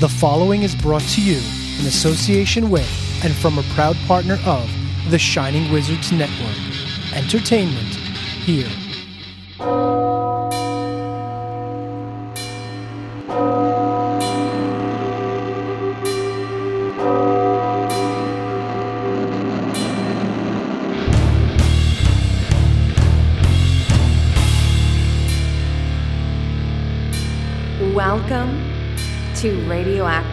The following is brought to you in association with and from a proud partner of the Shining Wizards Network. Entertainment here.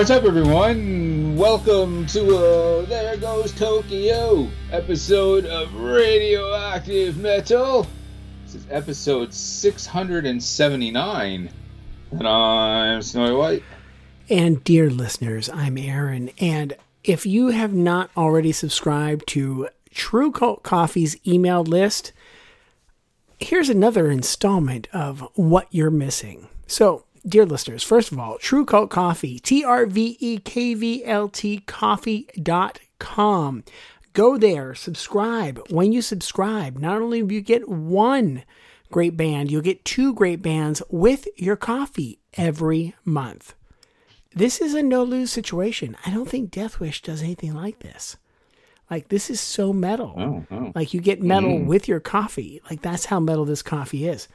What's up, everyone? Welcome to uh, There Goes Tokyo episode of Radioactive Metal. This is episode 679, and I'm Snowy White. And dear listeners, I'm Aaron. And if you have not already subscribed to True Cult Coffee's email list, here's another installment of what you're missing. So, dear listeners, first of all, True Cult Coffee, T R V E K V L T coffee.com. Go there, subscribe. When you subscribe, not only will you get one great band, you'll get two great bands with your coffee every month. This is a no lose situation. I don't think Death Wish does anything like this. Like, this is so metal. Oh, oh. Like, you get metal mm. with your coffee. Like, that's how metal this coffee is.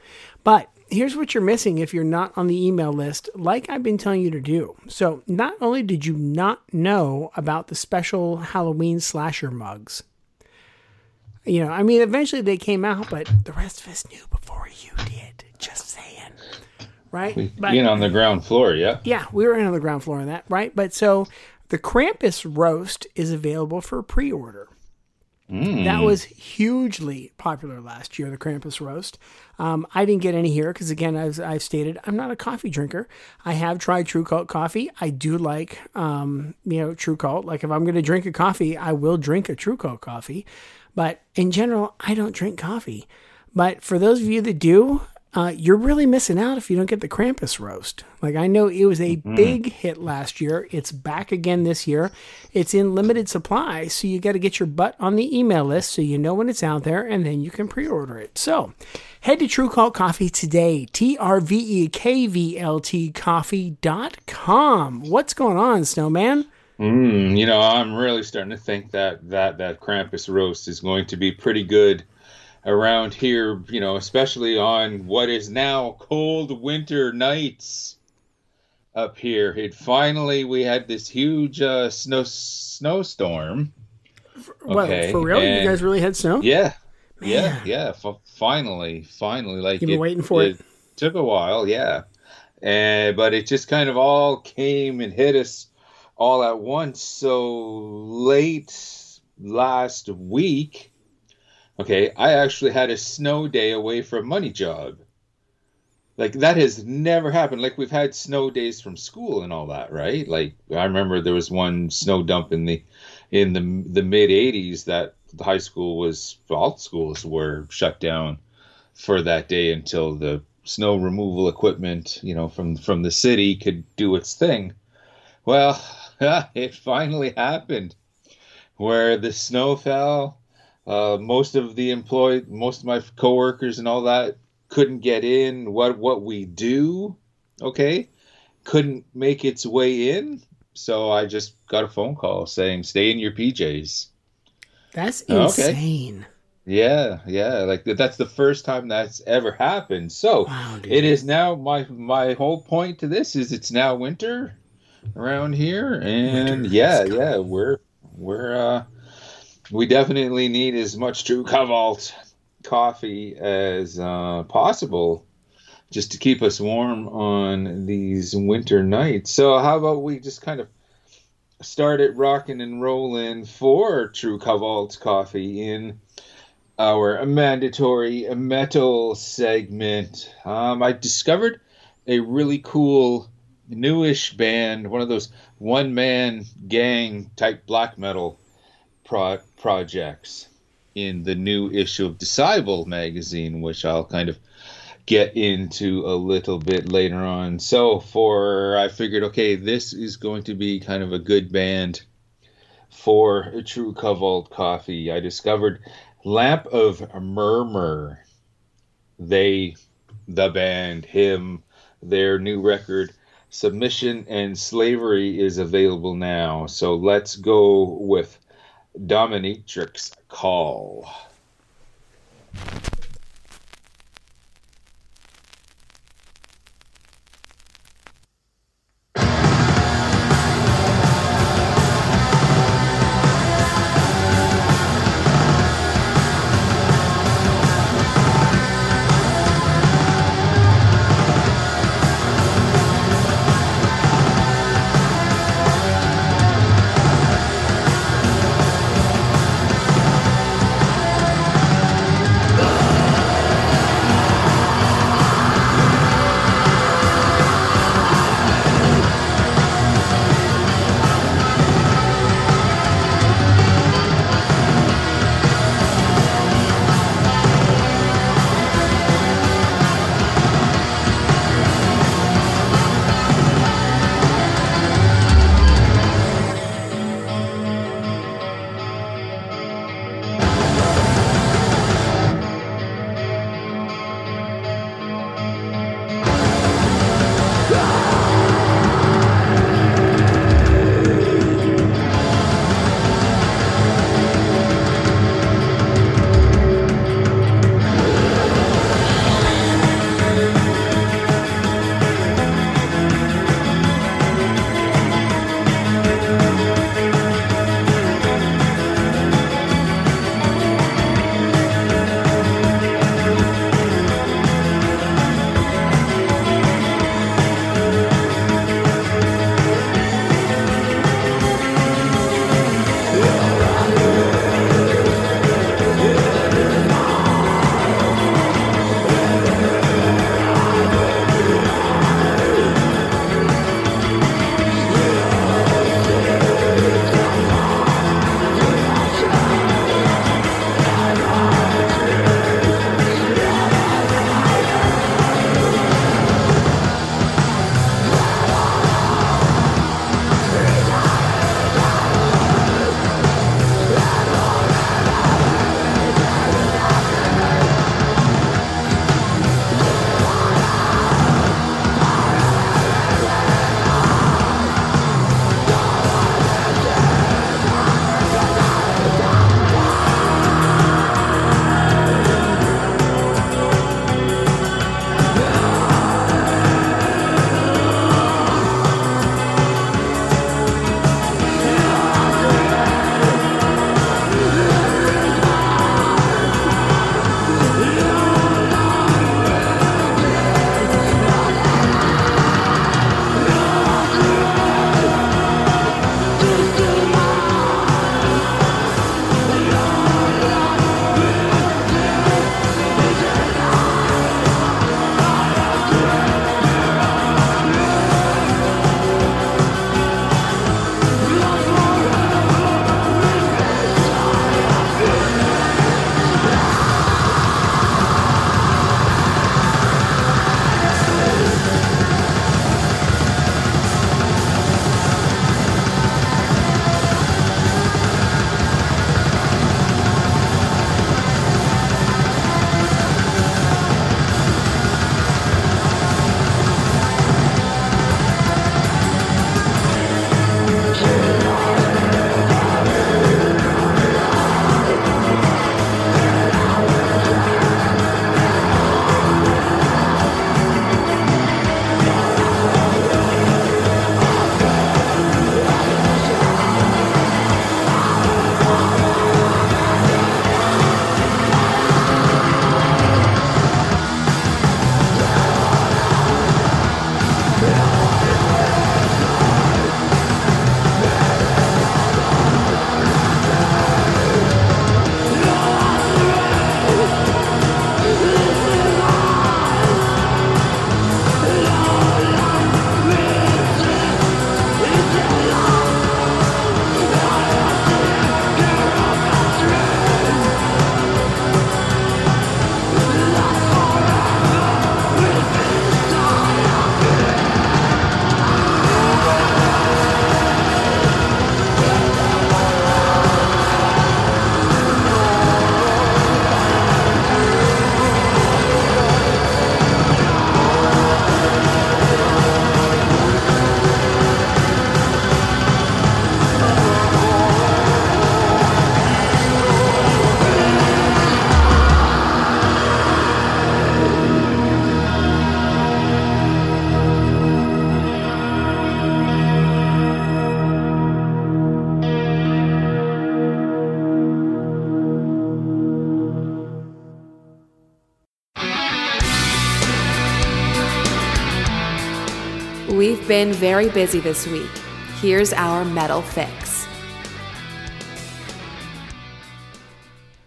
But here's what you're missing if you're not on the email list, like I've been telling you to do. So, not only did you not know about the special Halloween slasher mugs, you know, I mean, eventually they came out, but the rest of us knew before you did. Just saying. Right? We But- in on the ground floor, yeah? yeah, we were in on the ground floor of that, right? But so the Krampus roast is available for pre order. That was hugely popular last year, the Krampus roast. Um, I didn't get any here because, again, as I've stated, I'm not a coffee drinker. I have tried True Cult coffee. I do like, um, you know, True Cult. Like, if I'm going to drink a coffee, I will drink a True Cult coffee. But in general, I don't drink coffee. But for those of you that do, uh, you're really missing out if you don't get the Krampus roast. Like I know it was a big hit last year. It's back again this year. It's in limited supply, so you got to get your butt on the email list so you know when it's out there, and then you can pre-order it. So head to True Cult Coffee today. T R V E K V L T Coffee.com. What's going on, Snowman? Mm, you know, I'm really starting to think that that that Krampus roast is going to be pretty good around here. You know, especially on what is now cold winter nights up here. It finally we had this huge uh, snow snowstorm. Well, Okay, for real, you guys really had snow? Yeah, yeah, Man. yeah. F- finally, finally, like You've been waiting for it. Took a while, yeah, and but it just kind of all came and hit us all at once. So late last week, okay, I actually had a snow day away from money job. Like that has never happened. Like we've had snow days from school and all that, right? Like I remember there was one snow dump in the in the the mid '80s that the high school was all schools were shut down for that day until the snow removal equipment, you know, from from the city could do its thing. Well, it finally happened, where the snow fell. Uh, most of the employed, most of my coworkers and all that couldn't get in. What what we do, okay, couldn't make its way in. So I just got a phone call saying, "Stay in your PJs." That's insane. Okay. Yeah, yeah, like that's the first time that's ever happened. So Wow, it is now my my whole point to this is it's now winter around here, and Winter yeah, yeah, we're we're uh, we definitely need as much True Cult coffee as uh, possible just to keep us warm on these winter nights. So how about we just kind of start it rocking and rolling for True Cult coffee in our mandatory metal segment. Um, I discovered a really cool newish band, one of those one man gang type black metal pro- projects in the new issue of Decibel magazine, which I'll kind of get into a little bit later on. So, for I figured, okay, this is going to be kind of a good band for a True Cult Coffee. I discovered Lamp of Murmur. They, the band, him, their new record Submission and Slavery is available now. So let's go with Dominatrix Call. We've been very busy this week. Here's our metal fix.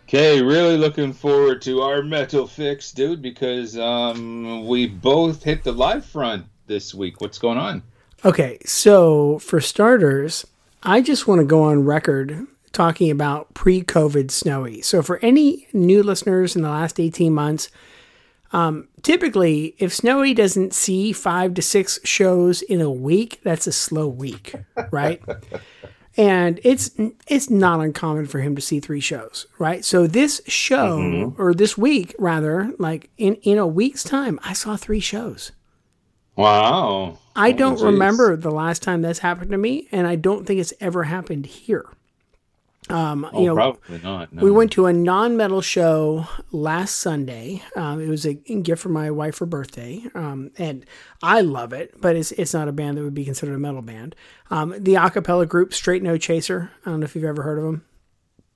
Okay, really looking forward to our metal fix, dude, because um, we both hit the live front this week. What's going on? Okay, so for starters, I just want to go on record talking about pre COVID snowy. So, for any new listeners in the last 18 months, um, typically, if Snowy doesn't see five to six shows in a week, that's a slow week, right? and it's it's not uncommon for him to see three shows, right? So this show mm-hmm. or this week rather, like in in a week's time, I saw three shows. Wow. I don't oh, remember the last time that's happened to me, and I don't think it's ever happened here. Um, oh, you know, probably not. No. We went to a non-metal show last Sunday. Um, it was a gift for my wife for birthday, um, and I love it. But it's it's not a band that would be considered a metal band. Um, the acapella group Straight No Chaser. I don't know if you've ever heard of them.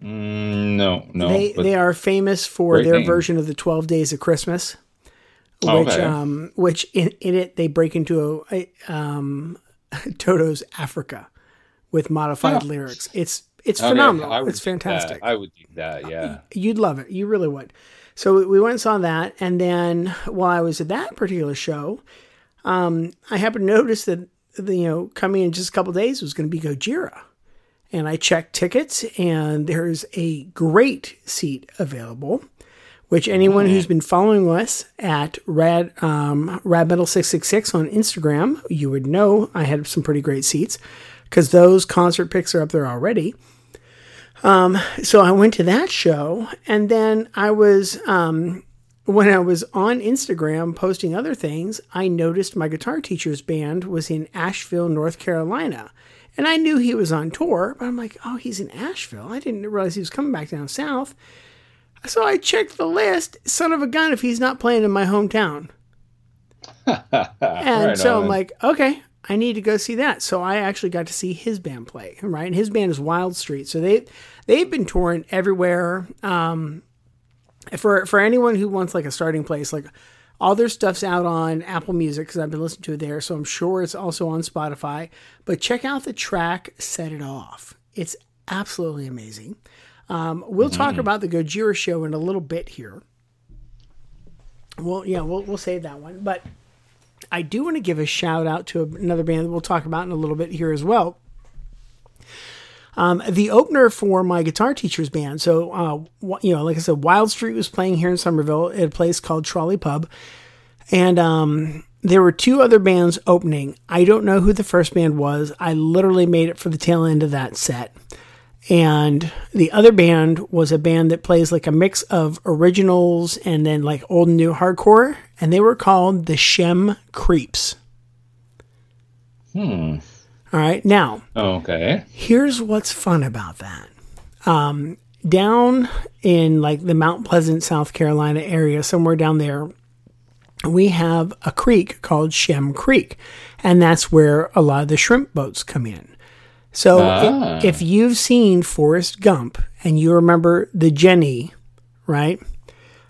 Mm, no, no. They they are famous for their name. version of the Twelve Days of Christmas, which okay. um which in, in it they break into a, a um Toto's Africa with modified lyrics. It's it's okay, phenomenal. It's fantastic. I would do that. Yeah, you'd love it. You really would. So we went and saw that, and then while I was at that particular show, um, I happened to notice that the, you know coming in just a couple days was going to be Gojira, and I checked tickets, and there's a great seat available. Which anyone who's been following us at Rad um, Rad Metal six six six on Instagram, you would know I had some pretty great seats because those concert pics are up there already. Um, so I went to that show, and then I was um, when I was on Instagram posting other things, I noticed my guitar teacher's band was in Asheville, North Carolina. And I knew he was on tour, but I'm like, oh, he's in Asheville. I didn't realize he was coming back down south. So I checked the list. Son of a gun, if he's not playing in my hometown. and right so on. I'm like, okay, I need to go see that. So I actually got to see his band play, right? And his band is Wild Street. So they they've been touring everywhere. Um, for for anyone who wants like a starting place, like all their stuff's out on Apple Music because I've been listening to it there. So I'm sure it's also on Spotify. But check out the track "Set It Off." It's absolutely amazing. Um, we'll mm-hmm. talk about the Gojira show in a little bit here. Well, yeah, we'll we'll save that one, but I do want to give a shout out to another band that we'll talk about in a little bit here as well. Um, the opener for my guitar teacher's band. So, uh, you know, like I said, Wild Street was playing here in Summerville at a place called Trolley Pub. And um, there were two other bands opening. I don't know who the first band was. I literally made it for the tail end of that set. And the other band was a band that plays like a mix of originals and then like old and new hardcore. And they were called the Shem Creeps. Hmm. All right. Now, okay. Here's what's fun about that. Um, down in like the Mount Pleasant, South Carolina area, somewhere down there, we have a creek called Shem Creek. And that's where a lot of the shrimp boats come in. So ah. if, if, you've seen Forrest Gump and you remember the Jenny, right?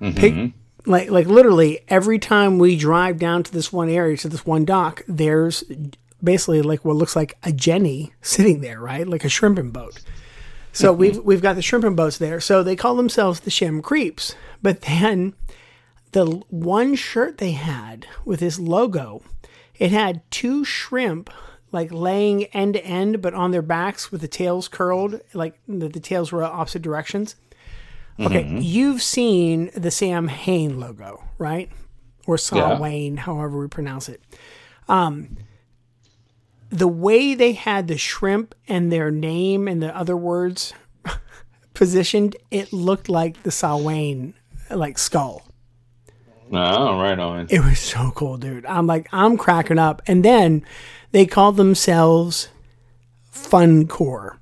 Mm-hmm. Pick, like like literally every time we drive down to this one area to this one dock, there's basically like what looks like a Jenny sitting there, right? Like a shrimping boat. So mm-hmm. we've we've got the shrimping boats there. So they call themselves the Shem Creeps. But then the one shirt they had with this logo, it had two shrimp like laying end to end, but on their backs with the tails curled, like the, the tails were opposite directions. Okay, mm-hmm. you've seen the Samhain logo, right? Or Sam yeah. Wayne, however we pronounce it. Um, the way they had the shrimp and their name and the other words positioned, it looked like the Salwayne like skull. Oh, right on. It was so cool, dude. I'm like, I'm cracking up. And then they called themselves Funcore.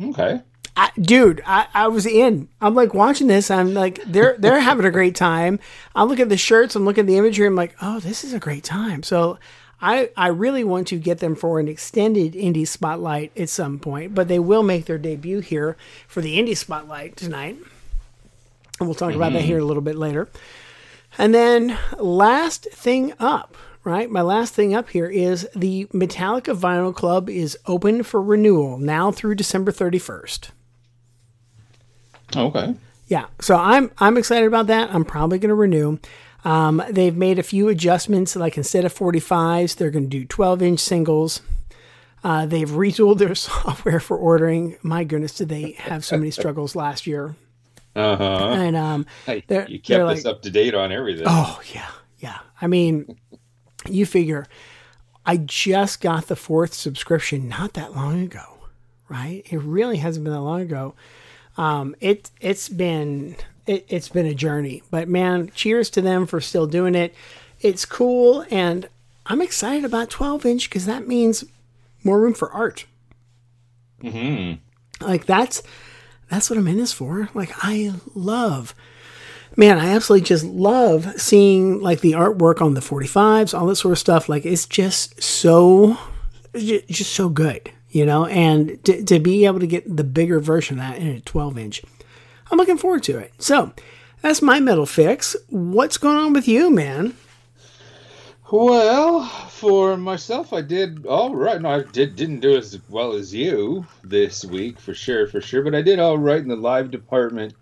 Okay. I, dude, I, I was in. I'm like watching this. I'm like, they're they're having a great time. I look at the shirts. I'm looking at the imagery. I'm like, oh, this is a great time. So, I I really want to get them for an extended indie spotlight at some point. But they will make their debut here for the indie spotlight tonight, and we'll talk mm-hmm. about that mm-hmm. here a little bit later. And then last thing up, right? My last thing up here is the Metallica Vinyl Club is open for renewal now through December 31st. Okay. Yeah, so I'm I'm excited about that. I'm probably going to renew. Um, they've made a few adjustments, like instead of 45s, they're going to do 12 inch singles. Uh, they've retooled their software for ordering. My goodness, did they have so many struggles last year? Uh huh. And um, Hey, you kept like- us up to date on everything. Oh yeah, yeah. I mean, you figure I just got the fourth subscription not that long ago, right? It really hasn't been that long ago. Um, it it's been it, it's been a journey, but man, cheers to them for still doing it. It's cool, and I'm excited about 12 inch because that means more room for art. Mm-hmm. Like that's that's what I'm in this for. Like I love man, I absolutely just love seeing like the artwork on the 45s, all that sort of stuff. Like it's just so, just so good, you know. And to, to be able to get the bigger version of that in a 12 inch, I'm looking forward to it. So that's my metal fix. What's going on with you, man? Well, for myself, I did all right. No, I did didn't do as well as you this week for sure, for sure. But I did all right in the live department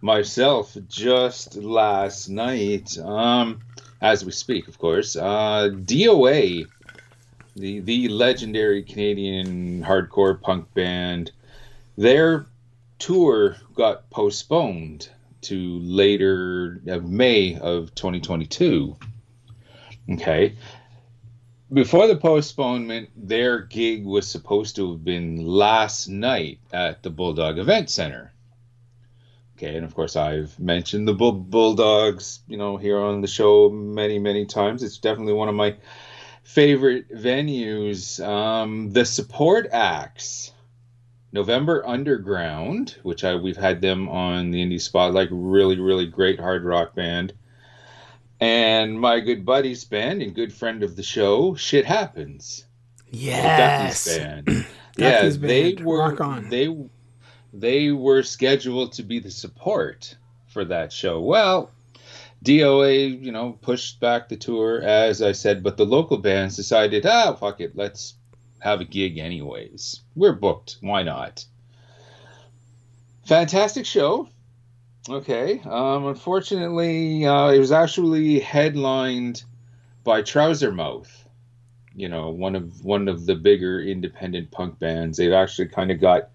myself just last night. Um, as we speak, of course. Uh, DOA, the the legendary Canadian hardcore punk band, their tour got postponed to later of May of 2022. Okay. Before the postponement, their gig was supposed to have been last night at the Bulldog Event Center. Okay, and of course, I've mentioned the Bull- Bulldogs, you know, here on the show many, many times. It's definitely one of my favorite venues. Um, the support acts, November Underground, which I we've had them on the Indie Spotlight, really, really great hard rock band and my good buddy's band and good friend of the show, Shit Happens. Yes. Band. yeah, Duffy's they band. were they they were scheduled to be the support for that show. Well, DOA, you know, pushed back the tour as I said, but the local bands decided, ah, fuck it, let's have a gig anyways. We're booked. Why not? Fantastic show. Okay. Um, unfortunately, uh, it was actually headlined by Trousermouth. You know, one of one of the bigger independent punk bands. They've actually kind of got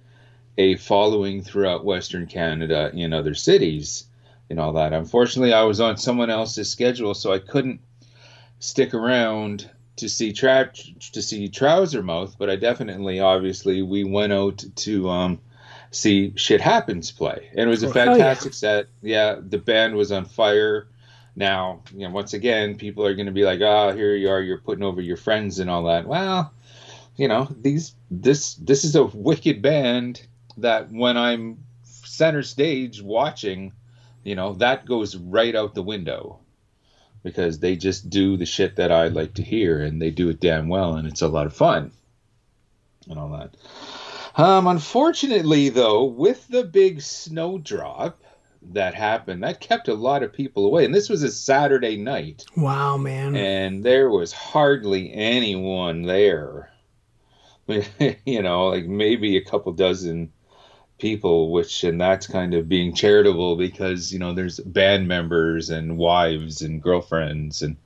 a following throughout Western Canada in other cities and all that. Unfortunately, I was on someone else's schedule, so I couldn't stick around to see tra- to see Trousermouth. But I definitely, obviously, we went out to um, see Shit Happens play, and it was a Oh, yeah. fantastic set. Yeah, the band was on fire. Now, you know, once again, people are going to be like, "Ah, here you are, you're putting over your friends and all that." Well, you know, these this this is a wicked band that when I'm center stage watching, you know, that goes right out the window because they just do the shit that I like to hear and they do it damn well and it's a lot of fun and all that. Um, unfortunately, though, with the big snowdrop that happened, that kept a lot of people away. And this was a Saturday night, Wow, man. and there was hardly anyone there. you know, like maybe a couple dozen people, which, and that's kind of being charitable because, you know, there's band members and wives and girlfriends and,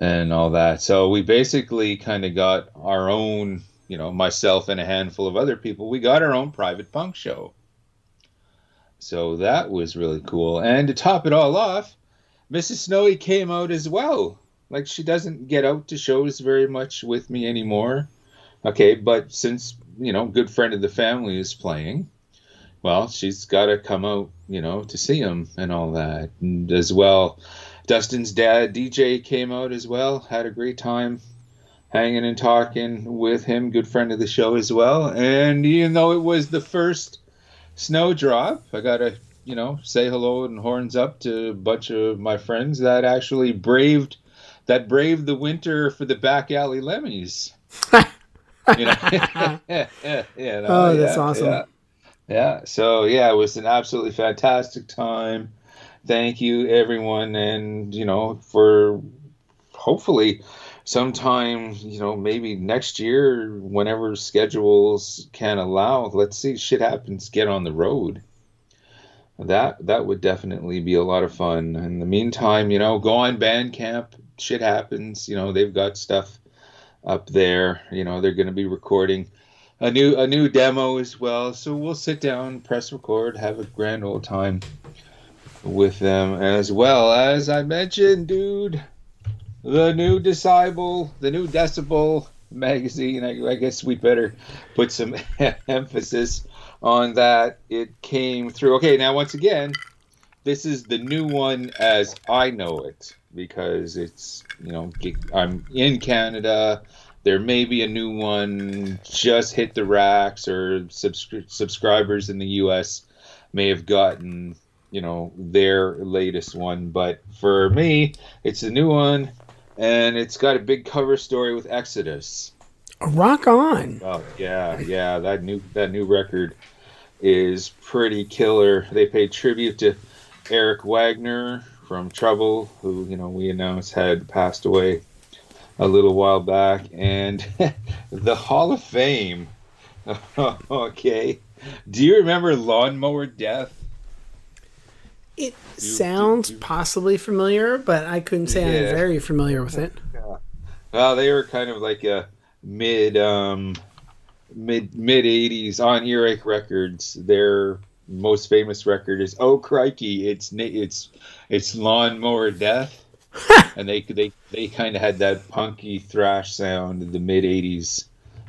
and all that. So we basically kind of got our own, you know, myself and a handful of other people, we got our own private punk show. So that was really cool. And to top it all off, Mrs. Snowy came out as well. Like she doesn't get out to shows very much with me anymore. Okay, but since, you know, good friend of the family is playing, well, she's got to come out, you know, to see him and all that. And as well, Dustin's dad, DJ, came out as well, had a great time hanging and talking with him, good friend of the show as well. And even though it was the first snowdrop, I got to, you know, say hello and horns up to a bunch of my friends that actually braved that braved the winter for the back alley lemmies. you know? you oh, know, Oh, that's yeah, awesome. Yeah. So yeah, it was an absolutely fantastic time. Thank you everyone and you know for hopefully sometime, you know, maybe next year, whenever schedules can allow. Let's see, shit happens. Get on the road. That that would definitely be a lot of fun. In the meantime, you know, go on Bandcamp. Shit happens. You know, they've got stuff up there. You know, they're going to be recording a new a new demo as well. So we'll sit down, press record, have a grand old time with them as well as I mentioned, dude the new Decibel, the new Decibel magazine. I, I guess we better put some emphasis on that. It came through. Okay, now once again, this is the new one as I know it because it's you know I'm in Canada. There may be a new one just hit the racks, or subscri- subscribers in the U.S. may have gotten you know their latest one. But for me, it's a new one and it's got a big cover story with Exodus. Rock on! Oh yeah, yeah. That new that new record is pretty killer. They paid tribute to Eric Wagner from Trouble, who you know we announced had passed away a little while back, and the Hall of Fame. okay, do you remember Lawnmower Death? It you, sounds you, you, possibly familiar, but I couldn't say yeah. I'm very familiar with it. Yeah. Well, they were kind of like a mid um, mid mid '80s on Earache Records. Their most famous record is "Oh Crikey!" It's it's it's Lawnmower Death, and they they they kind of had that punky thrash sound in the mid '80s.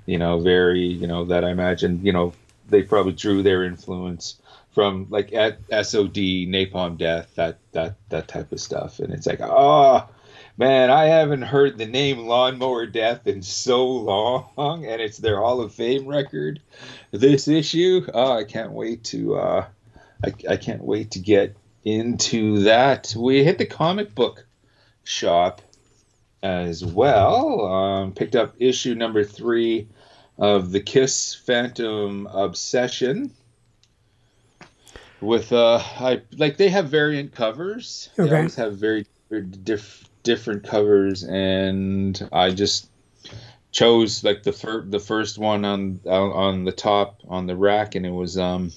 You know, very you know that I imagine you know they probably drew their influence from like at SOD, Napalm Death, that that that type of stuff, and it's like, oh man, I haven't heard the name Lawnmower Death in so long, and it's their Hall of Fame record. This issue, oh, I can't wait to, uh, I, I can't wait to get into that. We hit the comic book shop as well. Um, picked up issue number three of the Kiss Phantom Obsession with uh I like they have variant covers. Okay. They always have very diff- different covers and I just chose like the fir- the first one on on the top on the rack and it was um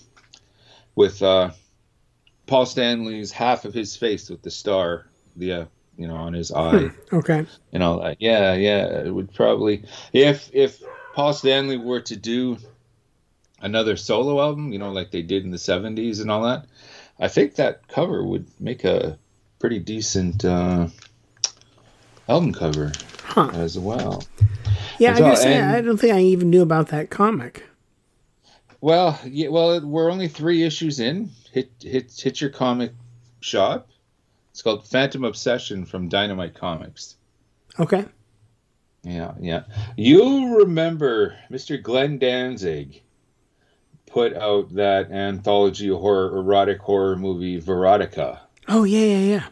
with uh Paul Stanley's half of his face with the star the uh, you know on his eye. Hmm. Okay. You know like yeah yeah it would probably if if Paul Stanley were to do another solo album, you know, like they did in the 70s and all that, I think that cover would make a pretty decent uh, album cover huh. as well. Yeah, as I guess and, I don't think I even knew about that comic. Well, yeah, well, we're only three issues in. Hit, hit, hit your comic shop. It's called Phantom Obsession from Dynamite Comics. Okay. Yeah, yeah. You remember Mr. Glenn Danzig put out that anthology horror, erotic horror movie, Verotica. Oh yeah, yeah, yeah.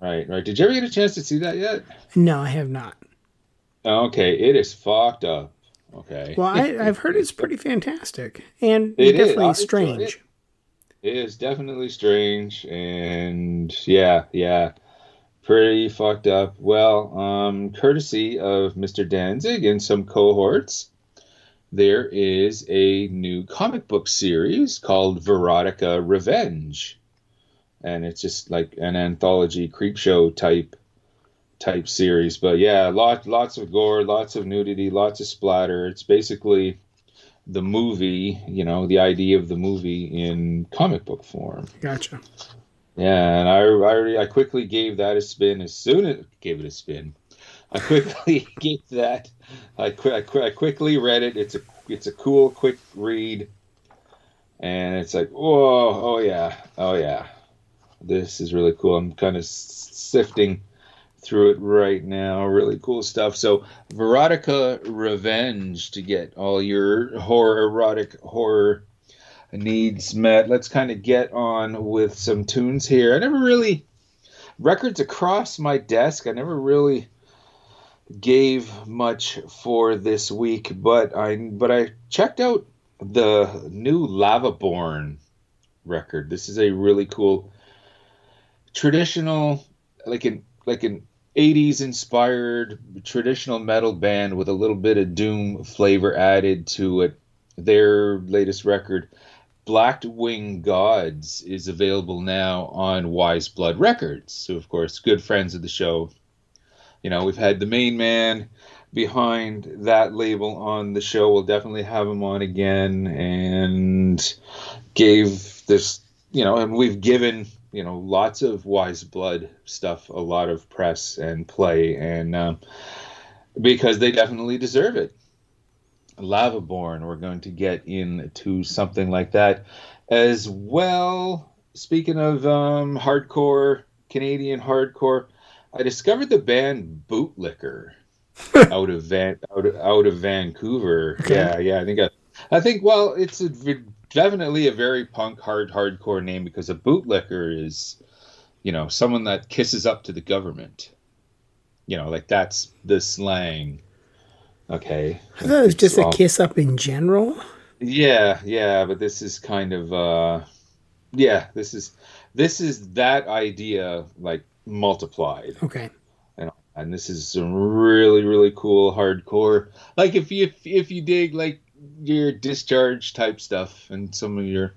Right, right. Did you ever get a chance to see that yet? No, I have not. Okay, it is fucked up. Okay. Well, I, have heard it's pretty fantastic and it definitely is. strange. It is definitely strange, and yeah, yeah, pretty fucked up. Well, um, courtesy of Mr. Danzig and some cohorts, there is a new comic book series called Verotica Revenge. And it's just like an anthology creep show type type series. But yeah, lots lots of gore, lots of nudity, lots of splatter. It's basically the movie, you know, the idea of the movie in comic book form. Gotcha. Yeah, and I I, I quickly gave that a spin as soon as gave it a spin. I quickly gave that. I, qu- I, qu- I quickly read it. It's a it's a cool, quick read, and it's like, whoa, oh yeah, oh yeah, this is really cool. I'm kind of sifting through it right now. Really cool stuff. So, Verotica Revenge to get all your horror, erotic horror needs met. Let's kind of get on with some tunes here. I never really records across my desk. I never really gave much for this week, but I but I checked out the new Lavaborn record. This is a really cool traditional like an like an 80s inspired traditional metal band with a little bit of doom flavor added to it. Their latest record, Black Wing Gods, is available now on Wise Blood Records. So, of course, good friends of the show. You know, we've had the main man behind that label on the show. We'll definitely have him on again and gave this, you know, and we've given you know lots of wise blood stuff a lot of press and play and um, because they definitely deserve it. Lavaborn we're going to get into something like that as well. Speaking of um, hardcore canadian hardcore i discovered the band bootlicker out of van out of, out of vancouver. Yeah yeah i think I, I think well it's a definitely a very punk hard hardcore name because a bootlicker is you know someone that kisses up to the government. You know like that's the slang. Okay. I thought it was just a kiss up in general? Yeah yeah but this is kind of uh yeah this is this is that idea like multiplied. Okay. Know, and this is some really really cool hardcore. Like if you if, if you dig like your discharge type stuff and some of your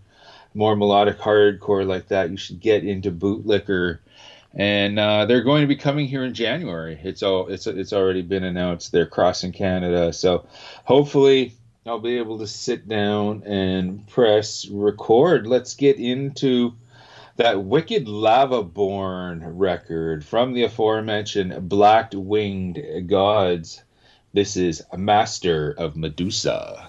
more melodic hardcore like that, you should get into Bootlicker. And uh, they're going to be coming here in January. It's all it's it's already been announced. They're crossing Canada, so hopefully I'll be able to sit down and press record. Let's get into that Wicked Lavaborn record from the aforementioned Black Winged Gods. This is Master of Medusa.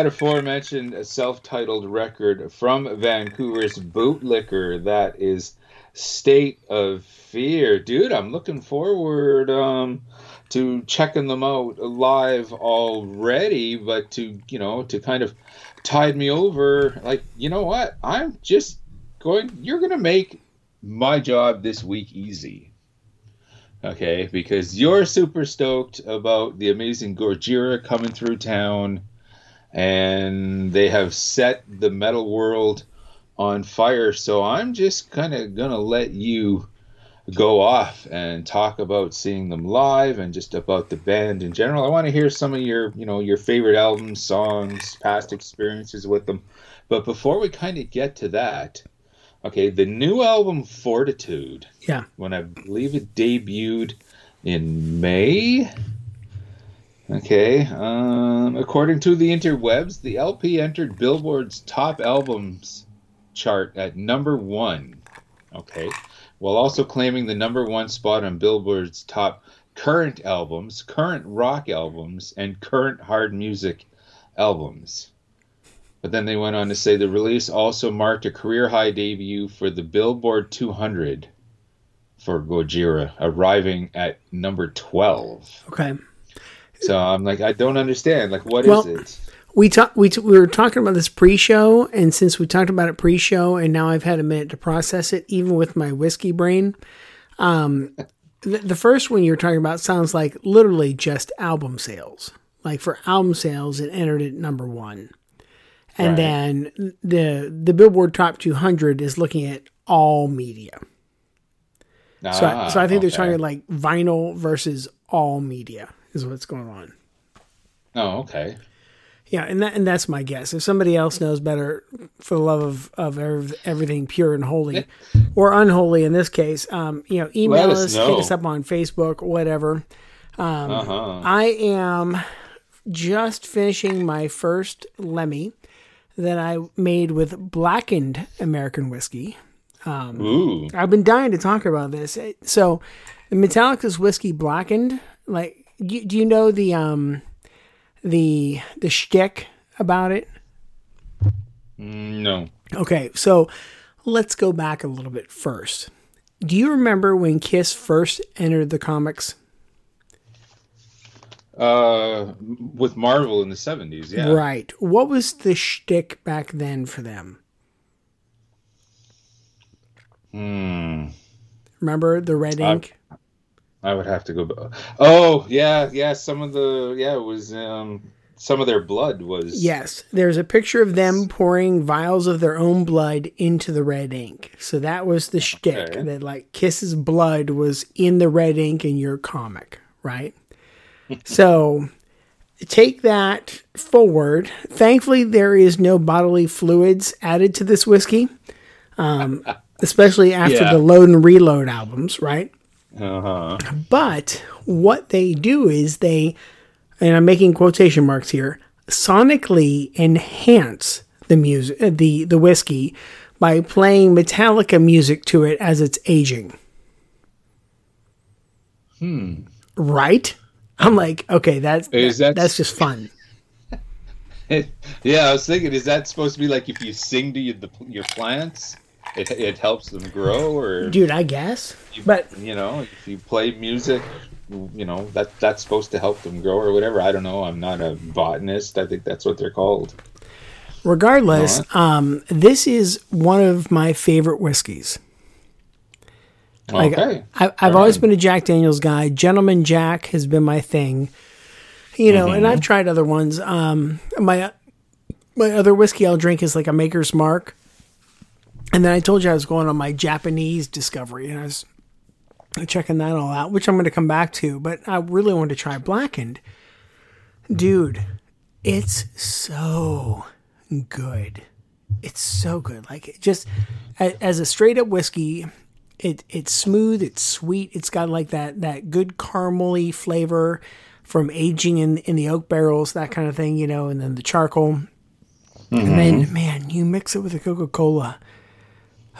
that aforementioned self-titled record from Vancouver's Bootlicker, that is State of Fear, dude. I'm looking forward um, to checking them out live already, but to you know to kind of tide me over, like you know what, I'm just going. You're gonna make my job this week easy okay? Because you're super stoked about the amazing Gojira coming through town, and they have set the metal world on fire. So I'm just kind of gonna let you go off and talk about seeing them live and just about the band in general. I want to hear some of your, you know, your favorite albums, songs, past experiences with them. But before we kind of get to that, Okay, the new album Fortitude. Yeah. When I believe it debuted in May. Okay. Um, according to the interwebs, the LP entered Billboard's top albums chart at number one. Okay. While also claiming the number one spot on Billboard's top current albums, current rock albums, and current hard music albums. But then they went on to say the release also marked a career high debut for the Billboard 200 for Gojira, arriving at number 12. Okay. So I'm like, I don't understand. Like, what well, is it? We talked. We, t- we were talking about this pre-show, and since we talked about it pre-show, and now I've had a minute to process it, even with my whiskey brain. Um, the, the first one you're talking about sounds like literally just album sales. Like for album sales, it entered at number one and right. then the the Billboard Top 200 is looking at all media. Ah, so, I, so I think okay. they're talking like vinyl versus all media is what's going on. Oh, okay. Yeah, and that and that's my guess. If somebody else knows better, for the love of of everything pure and holy, or unholy in this case, um, you know, email us, us hit us up on Facebook, whatever. Um, uh-huh. I am just finishing my first Lemmy that I made with blackened American whiskey. Um, Ooh. I've been dying to talk about this. So, Metallica's whiskey blackened. Like, do, do you know the um, the the shtick about it? Mm, no. Okay, so let's go back a little bit first. Do you remember when Kiss first entered the comics? Uh, with Marvel in the seventies, yeah. Right. What was the shtick back then for them? Hmm. Remember the red ink? I, would have to go. Oh yeah, yeah. Some of the yeah it was um some of their blood was yes. There's a picture of them pouring vials of their own blood into the red ink. So that was the shtick okay. that like Kiss's blood was in the red ink in your comic, right? so take that forward. Thankfully, there is no bodily fluids added to this whiskey, um, especially after yeah. the load and reload albums, right? Uh-huh. But what they do is they, and I'm making quotation marks here, sonically enhance the music, uh, the the whiskey, by playing Metallica music to it as it's aging. Hmm. Right? I'm like, okay, that's that, that, that's just fun. yeah, I was thinking, is that supposed to be like if you sing to you, the, your plants, it, it helps them grow, or dude, I guess. You, but you know, if you play music, you know that that's supposed to help them grow or whatever. I don't know. I'm not a botanist. I think that's what they're called. Regardless, um, this is one of my favorite whiskeys. Like, okay. I, have always been a Jack Daniels guy. Gentleman Jack has been my thing. You know, mm-hmm. and I've tried other ones. Um, my my other whiskey I'll drink is like a Maker's Mark. And then I told you I was going on my Japanese discovery, and I was checking that all out, which I'm going to come back to. But I really wanted to try Blackened. Dude, it's so good. It's so good. Like, just as a straight up whiskey, it it's smooth, it's sweet, it's got like that that good caramely flavor from aging in in the oak barrels, that kind of thing, you know, and then the charcoal. Mm-hmm. And then man, you mix it with a Coca-Cola.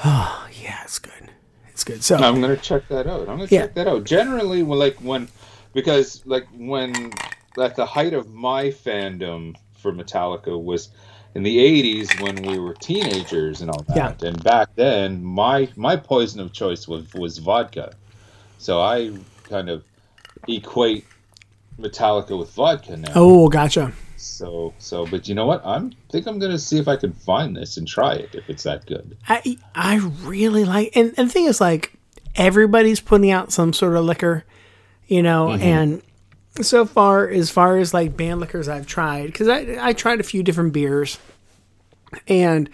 Oh, yeah, it's good. It's good. So I'm gonna check that out. I'm gonna yeah. check that out. Generally, well, like when because like when at the height of my fandom for Metallica was in the 80s when we were teenagers and all that. Yeah. And back then, my my poison of choice was was vodka. So I kind of equate Metallica with vodka now. Oh, gotcha. So so, but you know what? I'm think I'm gonna see if I can find this and try it if it's that good. I I really like, and, and the thing is, like, everybody's putting out some sort of liquor, you know, mm-hmm. and so far, as far as like band liquors I've tried, because I I tried a few different beers, and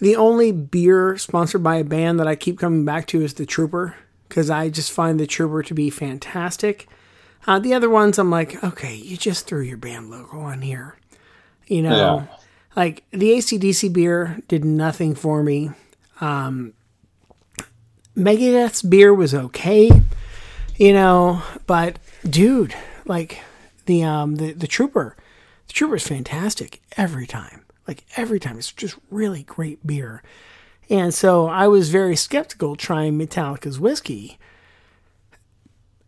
the only beer sponsored by a band that I keep coming back to is the Trooper, because I just find the Trooper to be fantastic. Uh, the other ones, I'm like, okay, you just threw your band logo on here, you know. Yeah. Like the ACDC beer did nothing for me. Um, Megadeth's beer was okay, you know, but dude, like the um the, the Trooper, the Trooper's fantastic every time. Like every time, it's just really great beer. And so I was very skeptical trying Metallica's whiskey,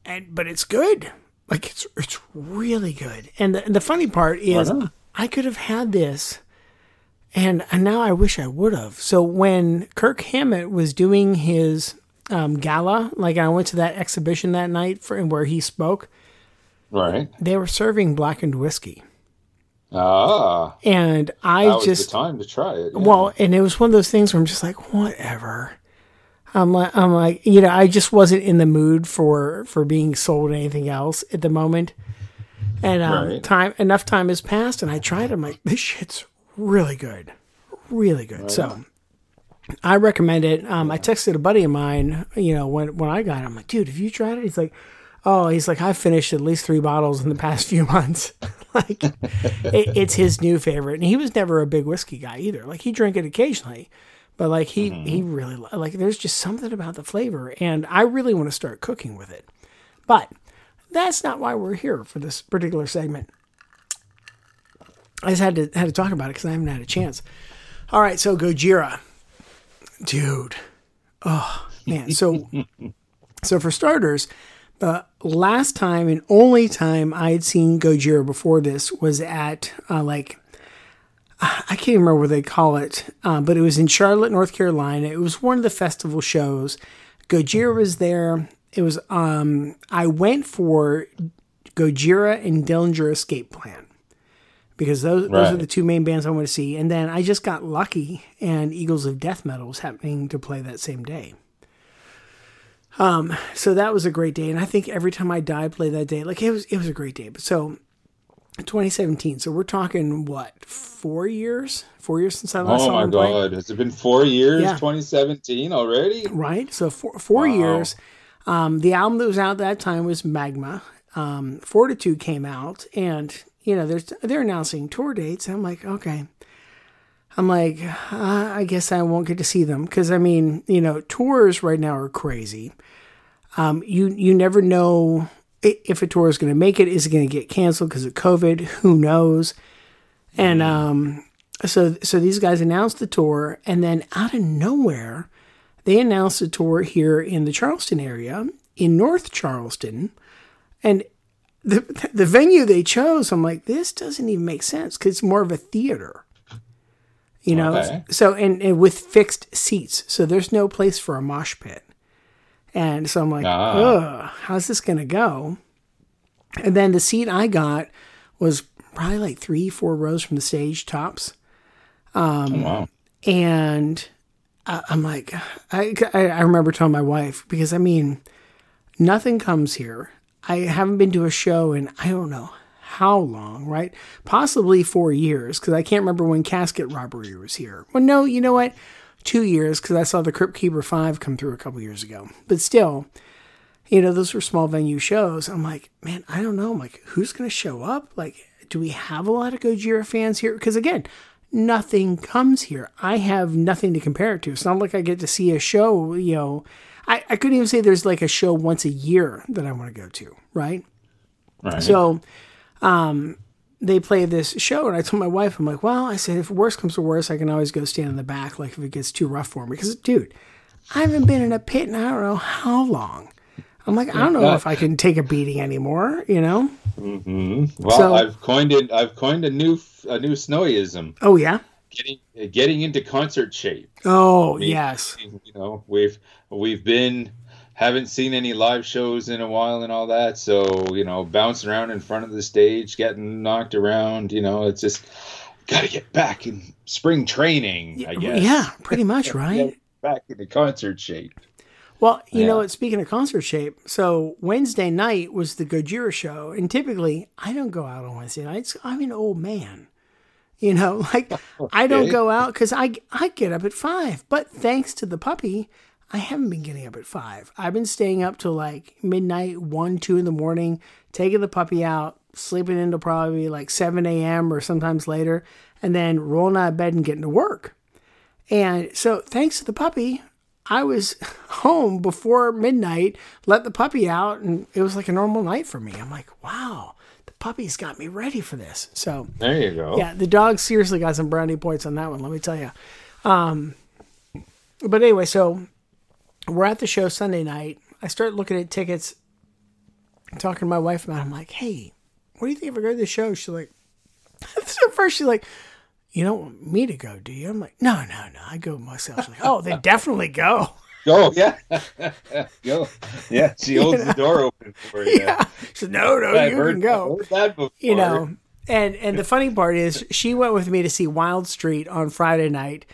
and but it's good. Like it's it's really good. And the, and the funny part is, on. I could have had this and, and now I wish I would have. So when Kirk Hammett was doing his um, gala, like I went to that exhibition that night for where he spoke, Right. they were serving blackened whiskey, Ah, and I just the time to try it. yeah. well, and it was one of those things where I'm just like, whatever. I'm like, I'm like, you know, I just wasn't in the mood for for being sold anything else at the moment. And um, Right. time enough time has passed, and I tried. It. I'm like, this shit's really good, really good. So I recommend it. Um, I texted a buddy of mine, you know, when when I got it, I'm like, dude, have you tried it? He's like, oh, he's like, I've finished at least three bottles in the past few months. like, it, it's his new favorite, and he was never a big whiskey guy either. Like, he drank it occasionally, but like he he really like. There's just something about the flavor, and I really want to start cooking with it. But that's not why we're here for this particular segment. I just had to had to talk about it because I haven't had a chance. All right, so Gojira, dude. Oh man, so so for starters, the last time and only time I had seen Gojira before this was at uh, like I can't remember what they call it, uh, but it was in Charlotte, North Carolina. It was one of the festival shows. Gojira was there. It was um I went for Gojira and Dillinger Escape Plan because those those are the two main bands I want to see. And then I just got lucky, and Eagles of Death Metal was happening to play that same day. Um, so that was a great day, and I think every time I die, play that day. Like it was, it was a great day. But so, 2017. So we're talking what four years? Four years since I last oh saw my them play? god, has it been four years? Yeah. 2017 already? right? So four, four Wow. years. Um, the album that was out at that time was Magma. Um, Fortitude came out, and you know, there's they're announcing tour dates. I'm like, okay. I'm like, uh, I guess I won't get to see them because I mean, you know, tours right now are crazy. Um, you you never know if a tour is going to make it. Is it going to get canceled because of COVID? Who knows? And um, so so these guys announced the tour, and then out of nowhere, they announced a tour here in the Charleston area, in North Charleston, and the the venue they chose, I'm like, this doesn't even make sense because it's more of a theater, you know. Okay. So and, and with fixed seats, so there's no place for a mosh pit, and so I'm like, Ah. ugh, how's this gonna go? And then the seat I got was probably like three, four rows from the stage tops Oh, wow. and I- I'm like, I, I I remember telling my wife because I mean, nothing comes here. I haven't been to a show in I don't know how long, right? Possibly four years because I can't remember when Casket Robbery was here. Well, no, you know what? Two years because I saw the Crypt Keeper Five come through a couple years ago. But still, you know, those were small venue shows. I'm like, man, I don't know. I'm like, who's going to show up? Like, do we have a lot of Gojira fans here? Because again, nothing comes here. I have nothing to compare it to. It's not like I get to see a show, you know. I, I couldn't even say there's like a show once a year that I want to go to, right? Right. So um, they play this show, and I told my wife, I'm like, well, I said, if worst comes to worst, I can always go stand in the back, like if it gets too rough for me. Because, dude, I haven't been in a pit in I don't know how long. I'm like, I don't know if I can take a beating anymore, you know? hmm Well, So- I've coined it. I've coined a new a new snowyism. Oh, yeah? Getting getting into concert shape. Oh, Me- yes. You know, we've we've been haven't seen any live shows in a while and all that. So you know, bouncing around in front of the stage, getting knocked around. You know, it's just got to get back in spring training. I guess. Yeah, pretty much, right? back in the concert shape. Well, you Yeah. know what? Speaking of concert shape, so Wednesday night was the Gojira show, and typically I don't go out on Wednesday nights. I'm an old man, you know. Like I don't go out because I I get up at five. But thanks to the puppy, I haven't been getting up at five. I've been staying up till like midnight, one, two in the morning, taking the puppy out, sleeping into probably like seven a.m. or sometimes later, and then rolling out of bed and getting to work. And so, thanks to the puppy, I was home before midnight, let the puppy out, and it was like a normal night for me. I'm like, wow, the puppy's got me ready for this. So, There you go. yeah, the dog seriously got some brownie points on that one, let me tell you. Um, but anyway, so we're at the show Sunday night. I start looking at tickets, talking to my wife about it. I'm like, hey, what do you think if I go to the show? She's like, so first she's like, you don't want me to go, do you? I'm like, no, no, no, I go myself. She's like, oh, then definitely go. Go. Yeah. go. Yeah. She holds the door open for you. Yeah. She said, no, no, I've you heard, can go. heard that before. you know and and the funny part is she went with me to see wild street on friday night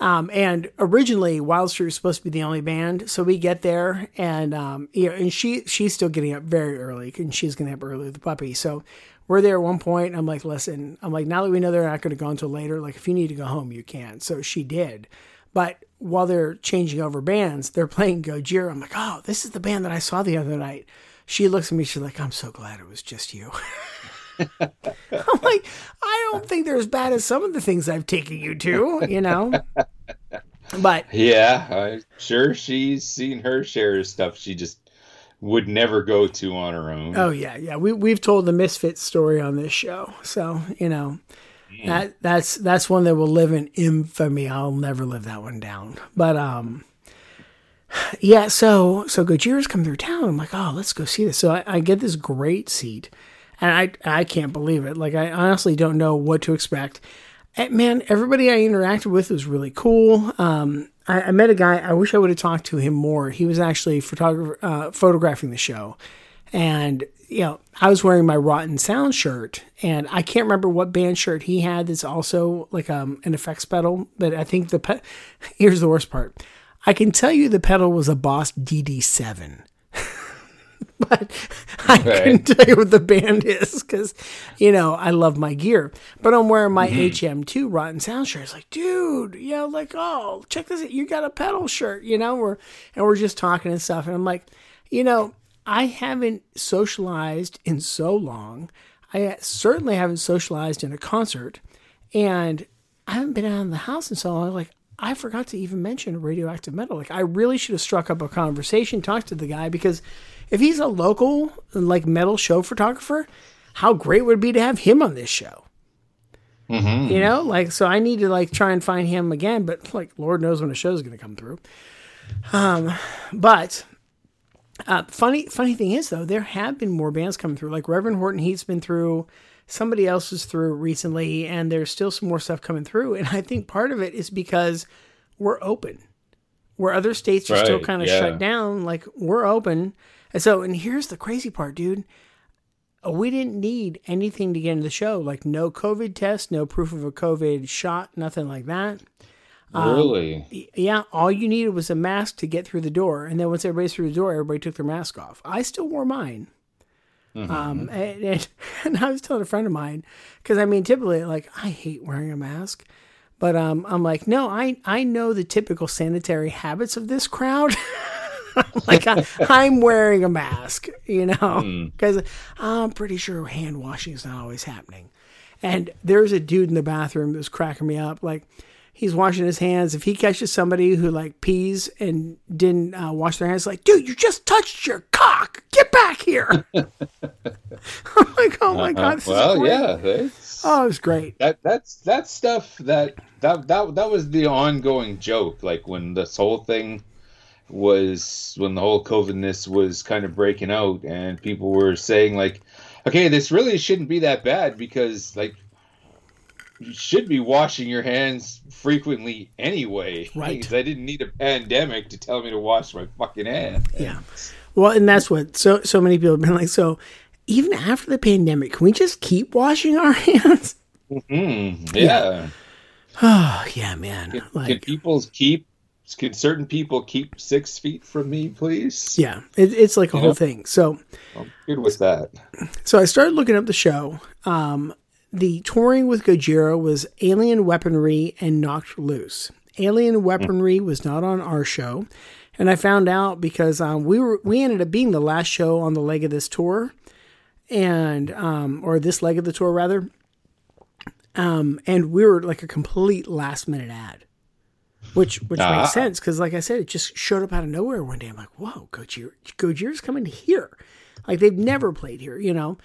um, and originally wild street was supposed to be the only band so we get there and um, you know, and she she's still getting up very early and she's getting up early with the puppy. So we're there at one point i'm like listen i'm like now that we know they're not going to go until later like if you need to go home you can. So she did. But while they're changing over bands they're playing gojira. I'm like oh this is the band that i saw the other night. She looks at me she's like i'm so glad it was just you I'm like, I don't think they're as bad as some of the things I've taken you to, you know. But Yeah, I'm sure she's seen her share of stuff she just would never go to on her own. oh yeah, yeah, we we've told the misfit story on this show, so you know that that's that's one that will live in infamy. I'll never live that one down. But um, yeah, so so Gojira's come through town. I'm like, oh, let's go see this. So I, I get this great seat, and I I can't believe it. Like I honestly don't know what to expect. Eh, Man, everybody I interacted with was really cool. Um, I, I met a guy. I wish I would have talked to him more. He was actually photograph uh, photographing the show, and you know I was wearing my Rotten Sound shirt, and I can't remember what band shirt he had. That's also like um, an effects pedal, but I think the pe- here's the worst part. I can tell you the pedal was a Boss DD7 but I Okay. couldn't tell you what the band is because, you know, I love my gear. But I'm wearing my mm-hmm. HM2 Rotten Sound shirt. It's like, dude, you know, like, oh, check this out. You got a pedal shirt, you know? We're, and we're just talking and stuff. And I'm like, you know, I haven't socialized in so long. I certainly haven't socialized in a concert. And I haven't been out of the house in so long. Like, I forgot to even mention radioactive metal. Like, I really should have struck up a conversation, talked to the guy, because if he's a local, like, metal show photographer, how great would it be to have him on this show? You know, like, so I need to, like, try and find him again, but, like, Lord knows when a show's going to come through. Um, but uh, funny, funny thing is though, there have been more bands coming through. Like Reverend Horton Heat's been through, somebody else is through recently, and there's still some more stuff coming through. And I think part of it is because we're open, where other states are still kind of yeah. shut down. Like we're open, and so and here's the crazy part, dude. We didn't need anything to get into the show, like no COVID test, no proof of a COVID shot, nothing like that. Um, really? Yeah, all you needed was a mask to get through the door, and then once everybody's through the door, everybody took their mask off. I still wore mine. Um, and, and, and I was telling a friend of mine because I mean, typically, like I hate wearing a mask, but um, I'm like, no, I I know the typical sanitary habits of this crowd. like I, I'm wearing a mask, you know, because I'm pretty sure hand washing is not always happening. And there's a dude in the bathroom that's cracking me up. Like he's washing his hands. If he catches somebody who like pees and didn't uh, wash their hands, like, dude, you just touched your cock. Get back here. I'm like, oh my god, this is well, yeah. It's, Oh, it's great. that that's that stuff that that that that was the ongoing joke. Like when this whole thing was when the whole COVIDness was kind of breaking out, and people were saying like, okay, this really shouldn't be that bad because like you should be washing your hands frequently anyway. Right. Because I didn't need a pandemic to tell me to wash my fucking hands. Yeah. Well, and that's what so so many people have been like. So even after the pandemic, can we just keep washing our hands? Mm, yeah. Oh yeah, man. Can, can people keep? Can certain people keep six feet from me, please? yeah, it, it's like a whole thing. So I'm good with that. so I started looking up the show. Um, the touring with Gojira was Alien Weaponry and Knocked Loose. Alien Weaponry was not on our show, and I found out because um, we were we ended up being the last show on the leg of this tour, and um, or this leg of the tour rather. Um, and we were like a complete last minute ad, which which Ah. makes sense because, like I said, it just showed up out of nowhere one day. I'm like, whoa, Gojira, Gojira's coming here, like they've never played here, you know.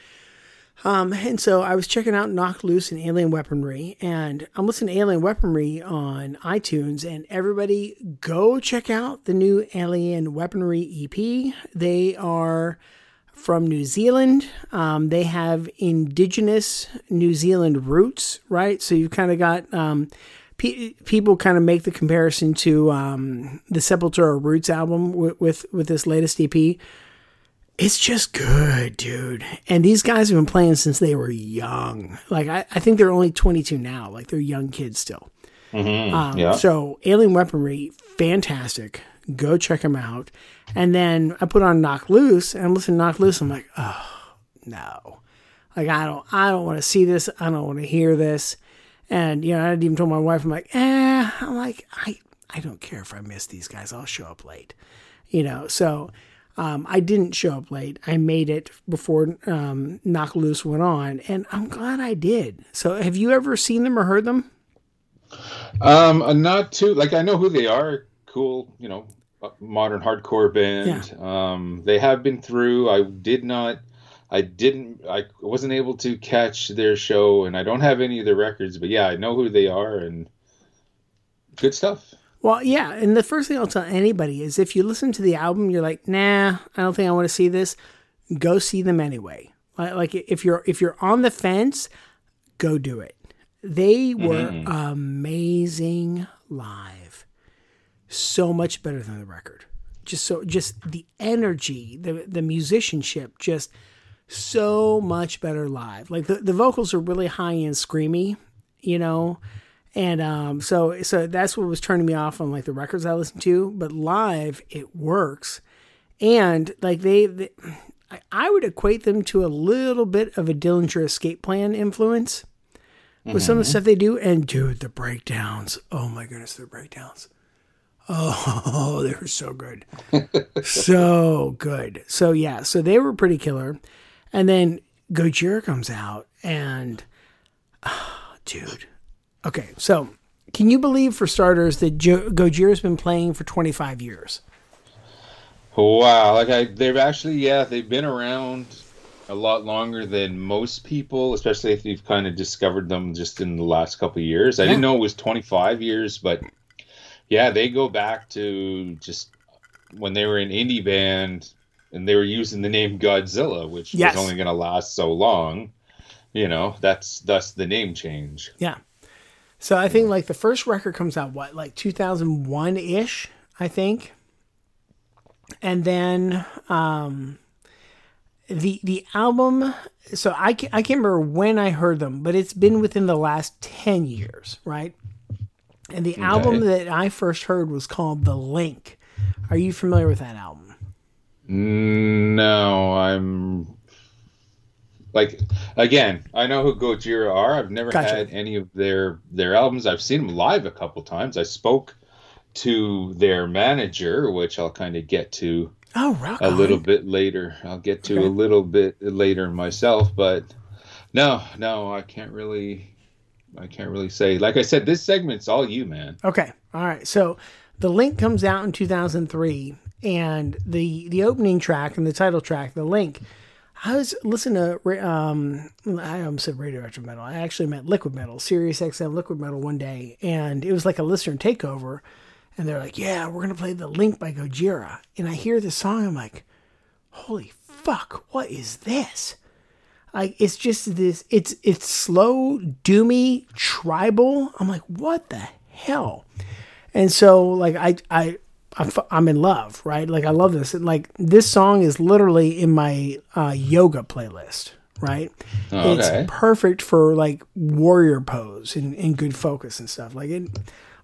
Um, and so I was checking out Knock Loose and Alien Weaponry, and I'm listening to Alien Weaponry on iTunes. And everybody, go check out the new Alien Weaponry EP. They are from New Zealand. Um, they have indigenous New Zealand roots, right? So you've kind of got um, pe- people kind of make the comparison to um, the Sepultura Roots album with, with with this latest EP. It's just good, dude. And these guys have been playing since they were young. Like I, I think they're only 22 now. Like they're young kids still. Um, yeah. So Alien Weaponry, fantastic. Go check them out. And then I put on Knock Loose and I'm to Knock Loose. I'm like, oh no, like I don't, I don't want to see this. I don't want to hear this. And you know, I even told my wife, I'm like, eh. I'm like, I, I don't care if I miss these guys. I'll show up late. You know, so. Um, I didn't show up late. I made it before um, Knock Loose went on, and I'm glad I did. So, have you ever seen them or heard them? Um, uh, not too like I know who they are. Cool, you know, uh, modern hardcore band. Um, they have been through. I did not. I didn't. I wasn't able to catch their show, and I don't have any of their records. But yeah, I know who they are, and good stuff. Well, yeah, and the first thing I'll tell anybody is if you listen to the album, you're like, nah, I don't think I want to see this. Go see them anyway. Like, like if you're if you're on the fence, go do it. They were mm-hmm. amazing live, so much better than the record. Just so, just the energy, the the musicianship, just so much better live. Like the, the vocals are really high and screamy, you know. And um, so so that's what was turning me off on like the records I listened to. But live, it works. And like they, they I, I would equate them to a little bit of a Dillinger Escape Plan influence with some of the stuff they do. And dude, the breakdowns. Oh my goodness, the breakdowns. Oh, they were so good. so good. So yeah, so they were pretty killer. And then Gojira comes out and dude. Okay, so can you believe for starters that jo- Gojira's been playing for 25 years? Wow, like I, they've actually, yeah, they've been around a lot longer than most people, especially if you've kind of discovered them just in the last couple of years. I didn't know it was 25 years, but yeah, they go back to just when they were an indie band and they were using the name Godzilla, which Yes. was only going to last so long. You know, that's thus the name change. Yeah. So I think like the first record comes out what like 2001 ish, I think. And then um the the album so I ca- I can't remember when I heard them, but it's been within the last 10 years, right? And the album that I first heard was called The Link. Are you familiar with that album? No, I'm like again. I know who Gojira are. I've never Gotcha. had any of their their albums. I've seen them live a couple times. I spoke to their manager, which I'll kind of get to Oh, rock a little bit later. I'll get to Okay. a little bit later myself, but no, no, I can't really. I can't really say. Like I said, this segment's all you, man. Okay. All right. So the link comes out in 2003 and the the opening track and the title track, the link I was listening to um I almost said radioactive metal. I actually meant liquid metal, Sirius XM liquid metal one day and it was like a listener takeover and they're like, "Yeah, we're gonna play the Link by Gojira," and I hear the song, I'm like, "Holy fuck, what is this?" Like it's just this. It's it's slow, doomy, tribal. I'm like, what the hell? And so like I I I'm, I'm in love, right? Like I love this. And, like this song is literally in my uh, yoga playlist, right? Oh, It's perfect for like warrior pose and, and good focus and stuff. Like it,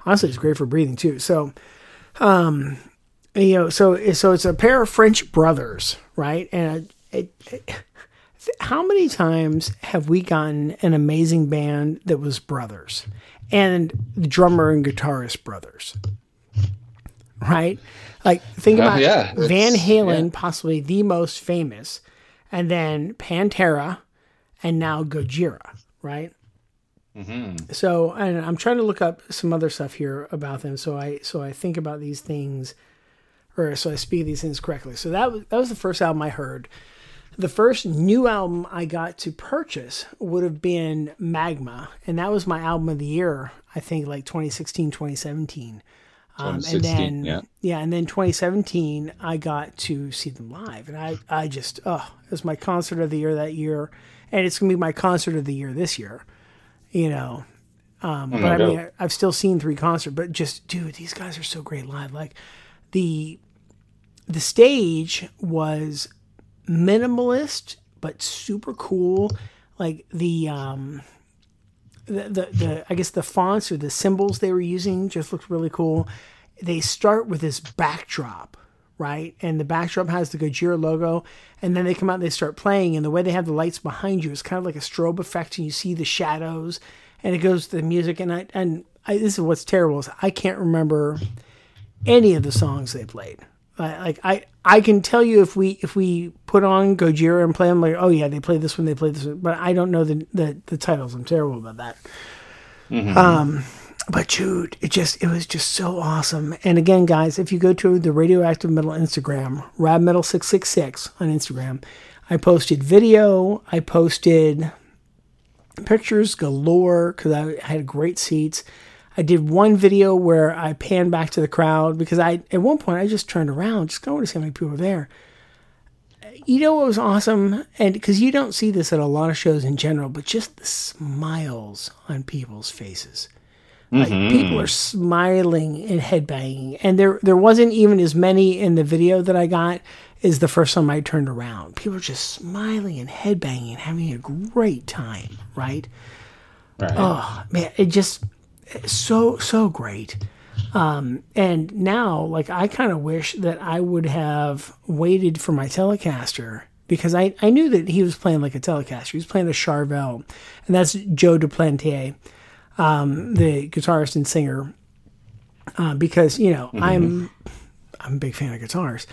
honestly, it's great for breathing too. So, um, you know, so so it's a pair of French brothers, right? And it, it, how many times have we gotten an amazing band that was brothers and drummer and guitarist brothers? Right? Like think Uh, about yeah, Van Halen, yeah. possibly the most famous, and then Pantera, and now Gojira, right? Mm-hmm. So, and I'm trying to look up some other stuff here about them. So I so I think about these things, or so I speak these things correctly. So that was that was the first album I heard. The first new album I got to purchase would have been Magma, and that was my album of the year. I think like 2016, 2017. Um, and then yeah. and then 2017 I got to see them live, and I I just oh it was my concert of the year that year, and it's gonna be my concert of the year this year. You know, um, but I mean doubt. I, I've still seen three concerts, but just dude, these guys are so great live. Like the the stage was minimalist but super cool. Like the um the, the the I guess the fonts or the symbols they were using just looked really cool. They start with this backdrop, right? And the backdrop has the Gojira logo, and then they come out and they start playing, and the way they have the lights behind you is kind of like a strobe effect, and you see the shadows, and it goes to the music, and I and I, this is what's terrible is I can't remember any of the songs they played. Like I, I can tell you if we if we put on Gojira and play them, like oh yeah, they played this one, they played this one, but I don't know the the, the titles. I'm terrible about that. Um, but dude, it just it was just so awesome. And again, guys, if you go to the Radioactive Metal Instagram, Rad Metal six six six on Instagram, I posted video, I posted pictures galore because I had great seats. I did one video where I panned back to the crowd because I at one point I just turned around just going to see how many people were there. You know what was awesome, and because you don't see this at a lot of shows in general, but just the smiles on people's faces. Like mm-hmm. people are smiling and headbanging, and there there wasn't even as many in the video that I got as the first time I turned around. People are just smiling and headbanging and having a great time, right? Right. Oh man, it just so so great. Um, and now, like, I kind of wish that I would have waited for my Telecaster because I, I knew that he was playing like a Telecaster. He was playing a Charvel, and that's Joe Duplantier, um, the guitarist and singer. Uh, because you know I'm I'm a big fan of guitars,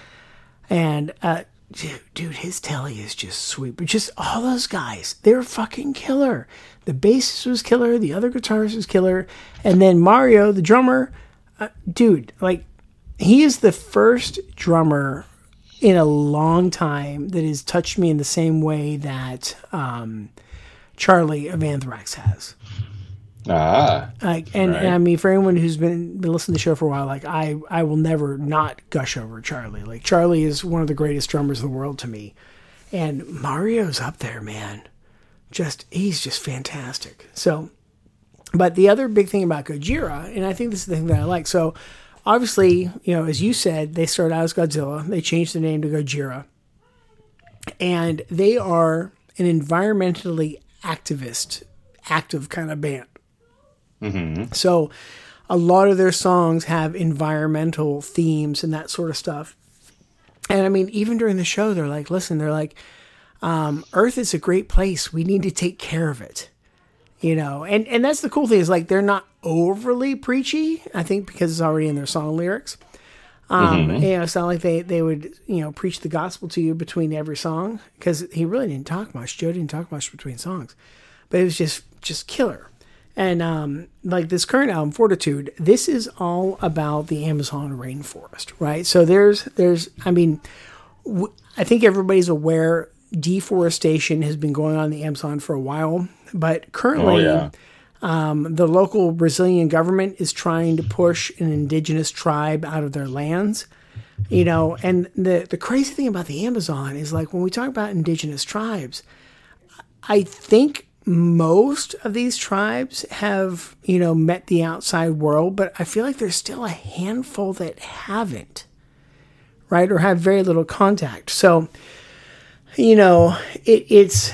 and uh, dude, his telly is just sweet. But just all those guys, they're fucking killer. The bassist was killer. The other guitarist was killer, and then Mario, the drummer, uh, dude, like he is the first drummer in a long time that has touched me in the same way that um, Charlie of Anthrax has. Ah. Like, and, Right. and I mean, for anyone who's been been listening to the show for a while, like I, I will never not gush over Charlie. Like Charlie is one of the greatest drummers in the world to me, and Mario's up there, man. Just he's just fantastic. So, but the other big thing about Gojira, and I think this is the thing that I like. So, obviously, you know, as you said, they started out as Godzilla. They changed the name to Gojira, and they are an environmentally activist, active kind of band. So a lot of their songs have environmental themes and that sort of stuff. And I mean, even during the show, they're like, listen, they're like, um, Earth is a great place. We need to take care of it. You know, and, and that's the cool thing is like they're not overly preachy, I think, because it's already in their song lyrics. Um, You know, it's not like they, they would, you know, preach the gospel to you between every song because he really didn't talk much. Joe didn't talk much between songs, but it was just just killer. And um, like this current album, Fortitude, this is all about the Amazon rainforest, right? So there's there's, I mean, w- I think everybody's aware deforestation has been going on in the Amazon for a while, but currently Oh, yeah. Um, the local Brazilian government is trying to push an indigenous tribe out of their lands. You know, and the the crazy thing about the Amazon is like when we talk about indigenous tribes, I think most of these tribes have, you know, met the outside world, but I feel like there's still a handful that haven't, right? Or have very little contact. So, you know, it, it's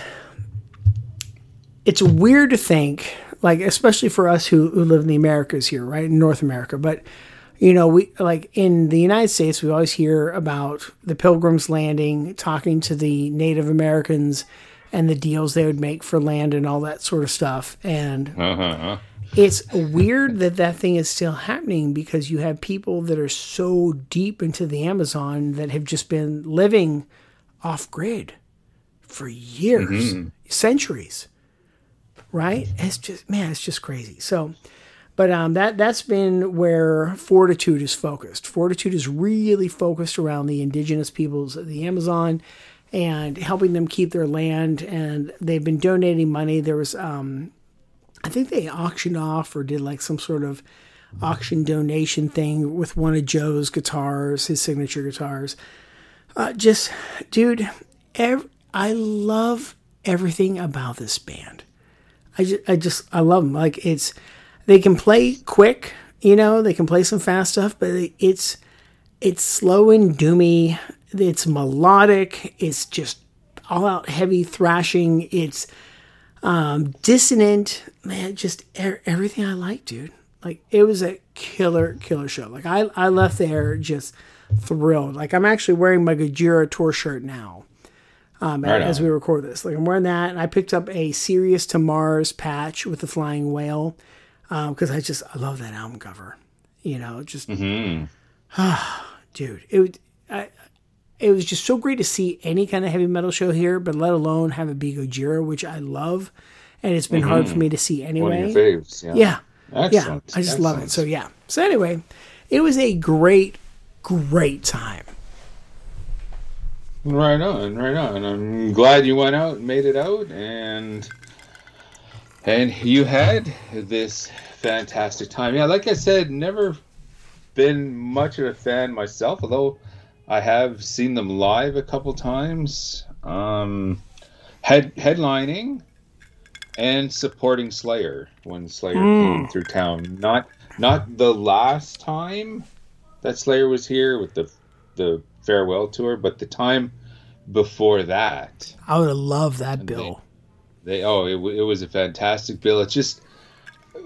it's weird to think, like especially for us who, who live in the Americas here, right, in North America, but you know, we like in the United States, we always hear about the Pilgrims landing, talking to the Native Americans and the deals they would make for land and all that sort of stuff. And uh-huh. it's weird that that thing is still happening because you have people that are so deep into the Amazon that have just been living off grid for years, mm-hmm. centuries. Right? It's just man, it's just crazy. So but um, that that's been where Fortitude is focused. Fortitude is really focused around the indigenous peoples of the Amazon and helping them keep their land. And they've been donating money. There was, um, I think they auctioned off or did like some sort of auction donation thing with one of Joe's guitars, his signature guitars. Uh, just, dude, ev- I love everything about this band. I just, I just, I love them. Like it's, they can play quick, you know, they can play some fast stuff, but it's, it's slow and doomy it's melodic. It's just all out heavy thrashing. It's um, dissonant. Man, just er- everything I like, dude. Like it was a killer, killer show. Like I, I left there just thrilled. Like I'm actually wearing my Gojira tour shirt now. Um, right as we record this, like I'm wearing that, and I picked up a Sirius to Mars patch with the flying whale because um, I just I love that album cover. You know, just mm-hmm. dude, it. Would I, it was just so great to see any kind of heavy metal show here, but let alone have a be Gojira, which I love, and it's been mm-hmm. hard for mm-hmm. me to see anyway. One of your faves, yeah. Yeah, yeah I just Excellent. love it. So yeah. So anyway, it was a great, great time. Right on, right on. I'm glad you went out and made it out, and and you had this fantastic time. Yeah, like I said, never been much of a fan myself, although I have seen them live a couple times, um, head headlining and supporting Slayer when Slayer mm. came through town. Not not the last time that Slayer was here with the the farewell tour, but the time before that. I would have loved that bill. They, they oh, it, it was a fantastic bill. It's just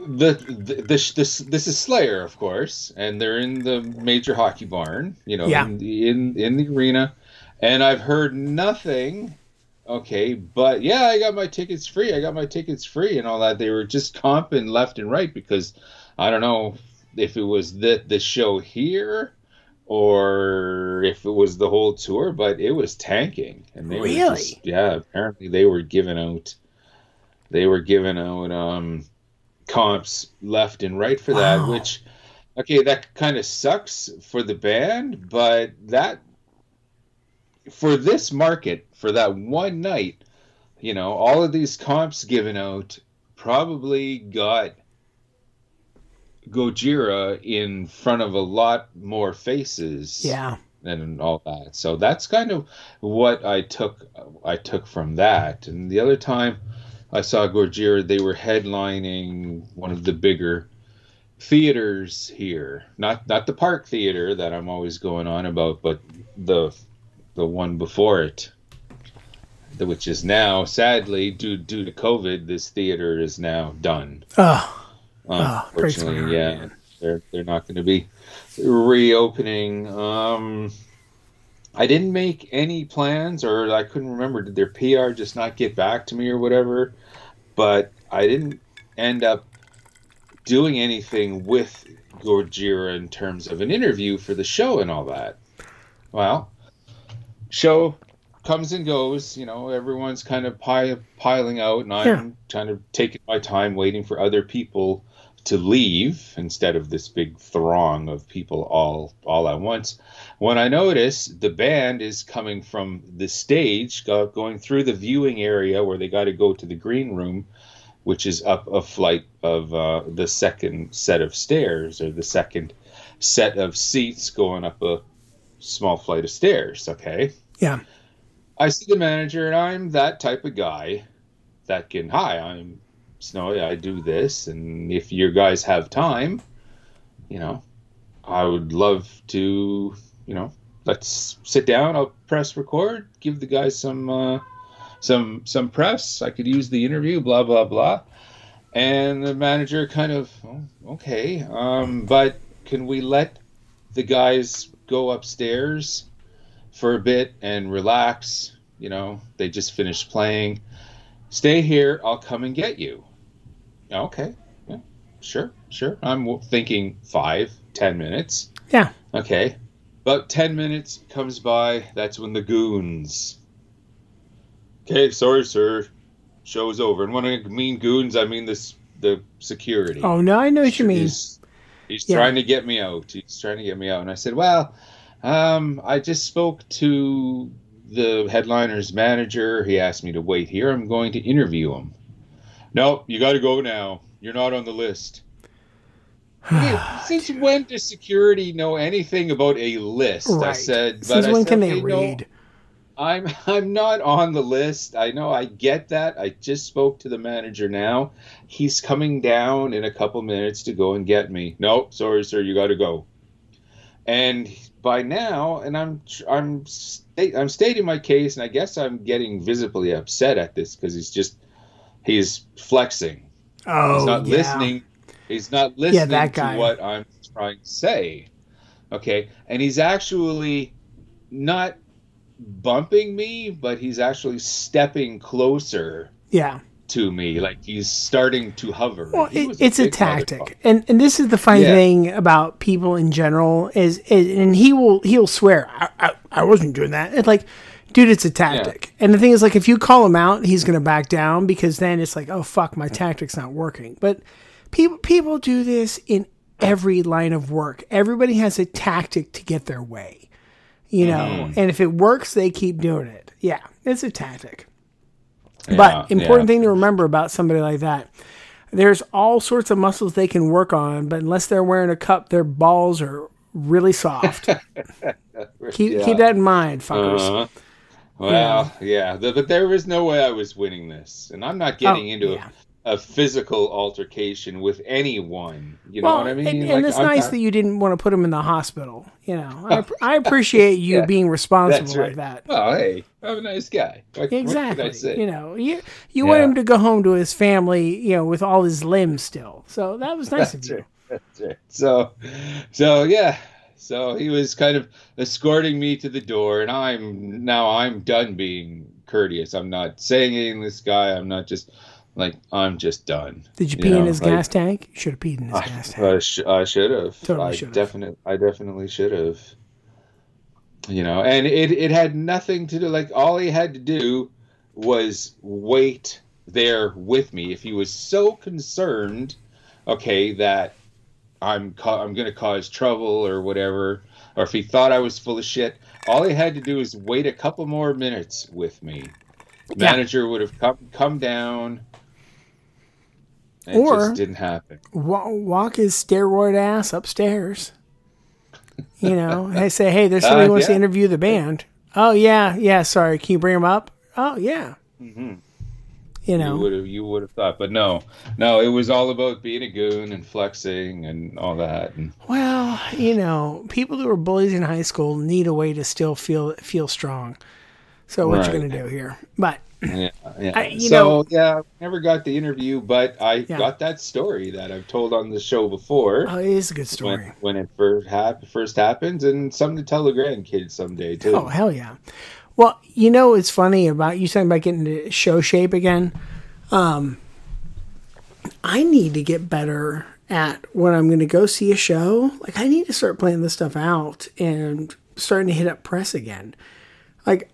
the, the this this this is Slayer, of course, and they're in the major hockey barn, you know, yeah. in, the, in in the arena, and I've heard nothing. Okay, but yeah, I got my tickets free. I got my tickets free and all that. They were just comping left and right because I don't know if it was the the show here or if it was the whole tour, but it was tanking, and they really, were just, yeah. Apparently, they were giving out. They were giving out um comps left and right for that, which okay, that kind of sucks for the band, but that for this market, for that one night, you know, all of these comps given out probably got Gojira in front of a lot more faces. Yeah. And all that. So that's kind of what I took I took from that. And the other time I saw Gojira. They were headlining one of the bigger theaters here. Not not the Park Theater that I'm always going on about, but the the one before it, which is now sadly due due to COVID, this theater is now done. Oh, unfortunately, oh, yeah, they're they're not going to be reopening. Um, I didn't make any plans, or I couldn't remember. Did their PR just not get back to me, or whatever? But I didn't end up doing anything with Gojira in terms of an interview for the show and all that. Well, show comes and goes. You know, everyone's kind of pi- piling out, and I'm yeah. kind of taking my time waiting for other people to leave instead of this big throng of people all all at once. When I notice the band is coming from the stage, go, going through the viewing area where they got to go to the green room, which is up a flight of uh, the second set of stairs or the second set of seats going up a small flight of stairs. Okay. Yeah. I see the manager, and I'm that type of guy that can, hi, I'm Snowy, I do this, and if your guys have time, you know, I would love to, you know, let's sit down. I'll press record, give the guys some, uh, some, some press. I could use the interview, blah blah blah. And the manager kind of, oh, okay, um, but can we let the guys go upstairs for a bit and relax? You know, they just finished playing. Stay here. I'll come and get you. Okay. Yeah, sure, sure. I'm thinking five, ten minutes. Yeah. Okay. About ten minutes comes by. That's when the goons. Okay, sorry, sir. Show's over. And when I mean goons, I mean this the security. Oh no, I know what you mean. He's, he's Yeah. trying to get me out. He's trying to get me out. And I said, Well, um, I just spoke to the headliner's manager. He asked me to wait here. I'm going to interview him. No, you got to go now. You're not on the list. Since when does security know anything about a list? I said. But Since I when said, can they "Okay, no, read? I'm I'm not on the list. I know I get that. I just spoke to the manager now. He's coming down in a couple minutes to go and get me. No, sorry, sir, you got to go. And by now, and I'm I'm sta- I'm stating my case, and I guess I'm getting visibly upset at this because he's just he's flexing. Oh, He's not yeah. listening. He's not listening that to what I'm trying to say. Okay, and he's actually not bumping me, but he's actually stepping closer Yeah. to me, like he's starting to hover. Well, it, was it's a tactic, and and this is the funny Yeah. thing about people in general is, is and he will he'll swear I, I, I wasn't doing that. It's like, dude, it's a tactic. And the thing is, like, if you call him out, he's gonna back down because then it's like, oh fuck, my tactic's not working. But people people do this in every line of work. Everybody has a tactic to get their way, you know. Mm-hmm. And if it works, they keep doing it. Yeah, it's a tactic. Yeah, But important yeah. thing to remember about somebody like that, there's all sorts of muscles they can work on, but unless they're wearing a cup, their balls are really soft. keep Yeah. keep that in mind, fuckers. Uh-huh. Well, yeah, th- but there was no way I was winning this, and I'm not getting Oh, into yeah. a, a physical altercation with anyone. You know what I mean? and, Like, and it's I'm nice not- that you didn't want to put him in the hospital. You know, I, I appreciate you Yeah, being responsible That's like that. Oh, hey, I'm a nice guy. What, what can I Exactly. You know, you you want him to go home to his family, you know, with all his limbs still. So that was nice of you. right. That's right. So, so yeah. So he was kind of escorting me to the door, and I'm now I'm done being courteous. I'm not saying anything to this guy. I'm not just like I'm just done. Did you You pee in his like- gas tank? You should have peed in his gas tank. I, sh- I should have. Totally I should've. definitely, I definitely should have. You know, and it it had nothing to do. Like all he had to do was wait there with me. If he was so concerned, okay, that I'm ca- I'm going to cause trouble or whatever, or if he thought I was full of shit, all he had to do is wait a couple more minutes with me. Yeah. Manager would have come come down. It Or- just didn't happen. Walk his steroid ass upstairs. You know, I say, hey, there's somebody Uh, who wants to interview the band. Oh yeah, yeah. Sorry, can you bring him up? Oh yeah. Mhm. You You know, would have you would have thought, but no, no, it was all about being a goon and flexing and all that. And well, you know, people who are bullies in high school need a way to still feel feel strong. So what you Right. gonna do here? But yeah, yeah. I- you so know- yeah, never got the interview, but I Yeah. got that story that I've told on the show before. oh, it is a good story. when, when it first, hap- first happens, and something to tell the grandkids someday too. Oh hell yeah! Well, you know it's funny about you talking about getting into show shape again. Um, I need to get better at when I'm going to go see a show. Like I need to start playing this stuff out and starting to hit up press again. Like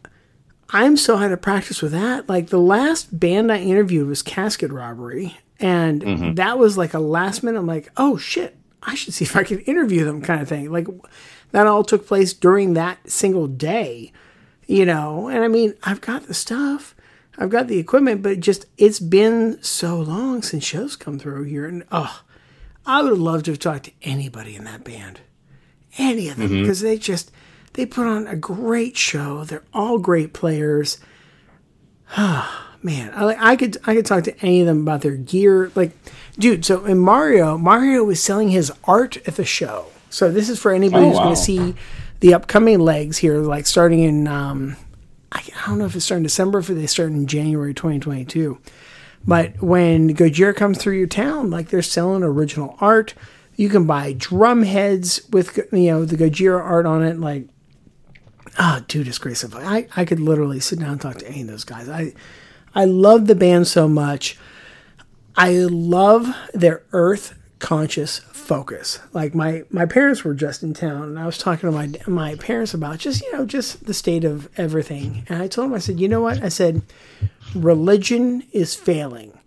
I'm so out of practice with that. Like the last band I interviewed was Casket Robbery, and that was like a last minute. I'm like, oh shit, I should see if I can interview them, kind of thing. Like that all took place during that single day, you know. And I mean, I've got the stuff. I've got the equipment, but just it's been so long since shows come through here, and oh, I would love to have talked to anybody in that band, any of them, because they just they put on a great show. They're all great players. Ah, man, I like I could I could talk to any of them about their gear. Like, dude, so in Mario, Mario was selling his art at the show. So this is for anybody Oh, who's going to see the upcoming legs here, like starting in um, I, don't know if it's starting December, if they start in January 2022. But when Gojira comes through your town, like they're selling original art. You can buy drum heads with you know the Gojira art on it. Like, ah, dude, it's great stuff. I I could literally sit down and talk to any of those guys. I I love the band so much. I love their earth conscious focus. Like my my parents were just in town, and I was talking to my my parents about just you know just the state of everything. And I told them, I said, you know what? I said, religion is failing.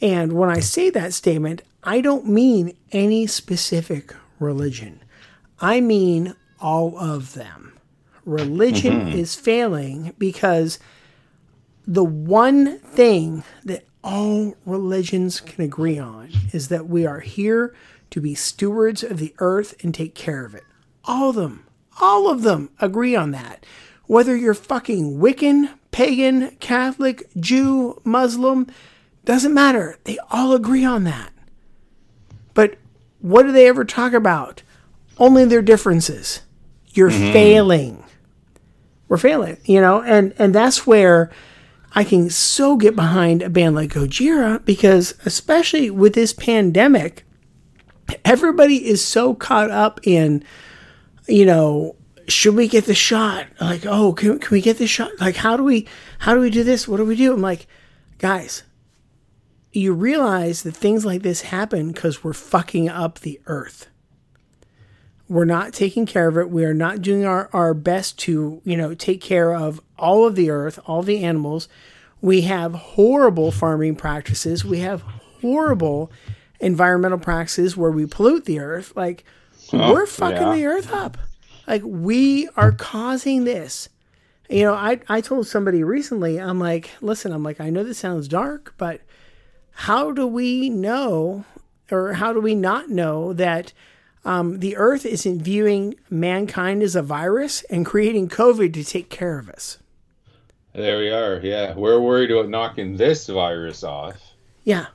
And when I say that statement, I don't mean any specific religion. I mean all of them. Religion mm-hmm. is failing because the one thing that all religions can agree on is that we are here to be stewards of the earth and take care of it. All of them, all of them agree on that. Whether you're fucking Wiccan, pagan, Catholic, Jew, Muslim, doesn't matter. They all agree on that. But what do they ever talk about? Only their differences. You're mm-hmm. failing. We're failing, you know, and and that's where I can so get behind a band like Gojira because especially with this pandemic, everybody is so caught up in, you know, should we get the shot? Like, oh, can, can we get the shot? Like, how do we, how do we do this? What do we do? I'm like, guys, you realize that things like this happen because we're fucking up the earth. We're not taking care of it. We are not doing our, our best to, you know, take care of all of the earth, all the animals. We have horrible farming practices. We have horrible environmental practices where we pollute the earth. Like, we're fucking yeah. the earth up. Like, we are causing this. You know, I, I told somebody recently, I'm like, listen, I'm like, I know this sounds dark, but how do we know or how do we not know that um, the earth isn't viewing mankind as a virus and creating COVID to take care of us? There we are. Yeah, we're worried about knocking this virus off. Yeah.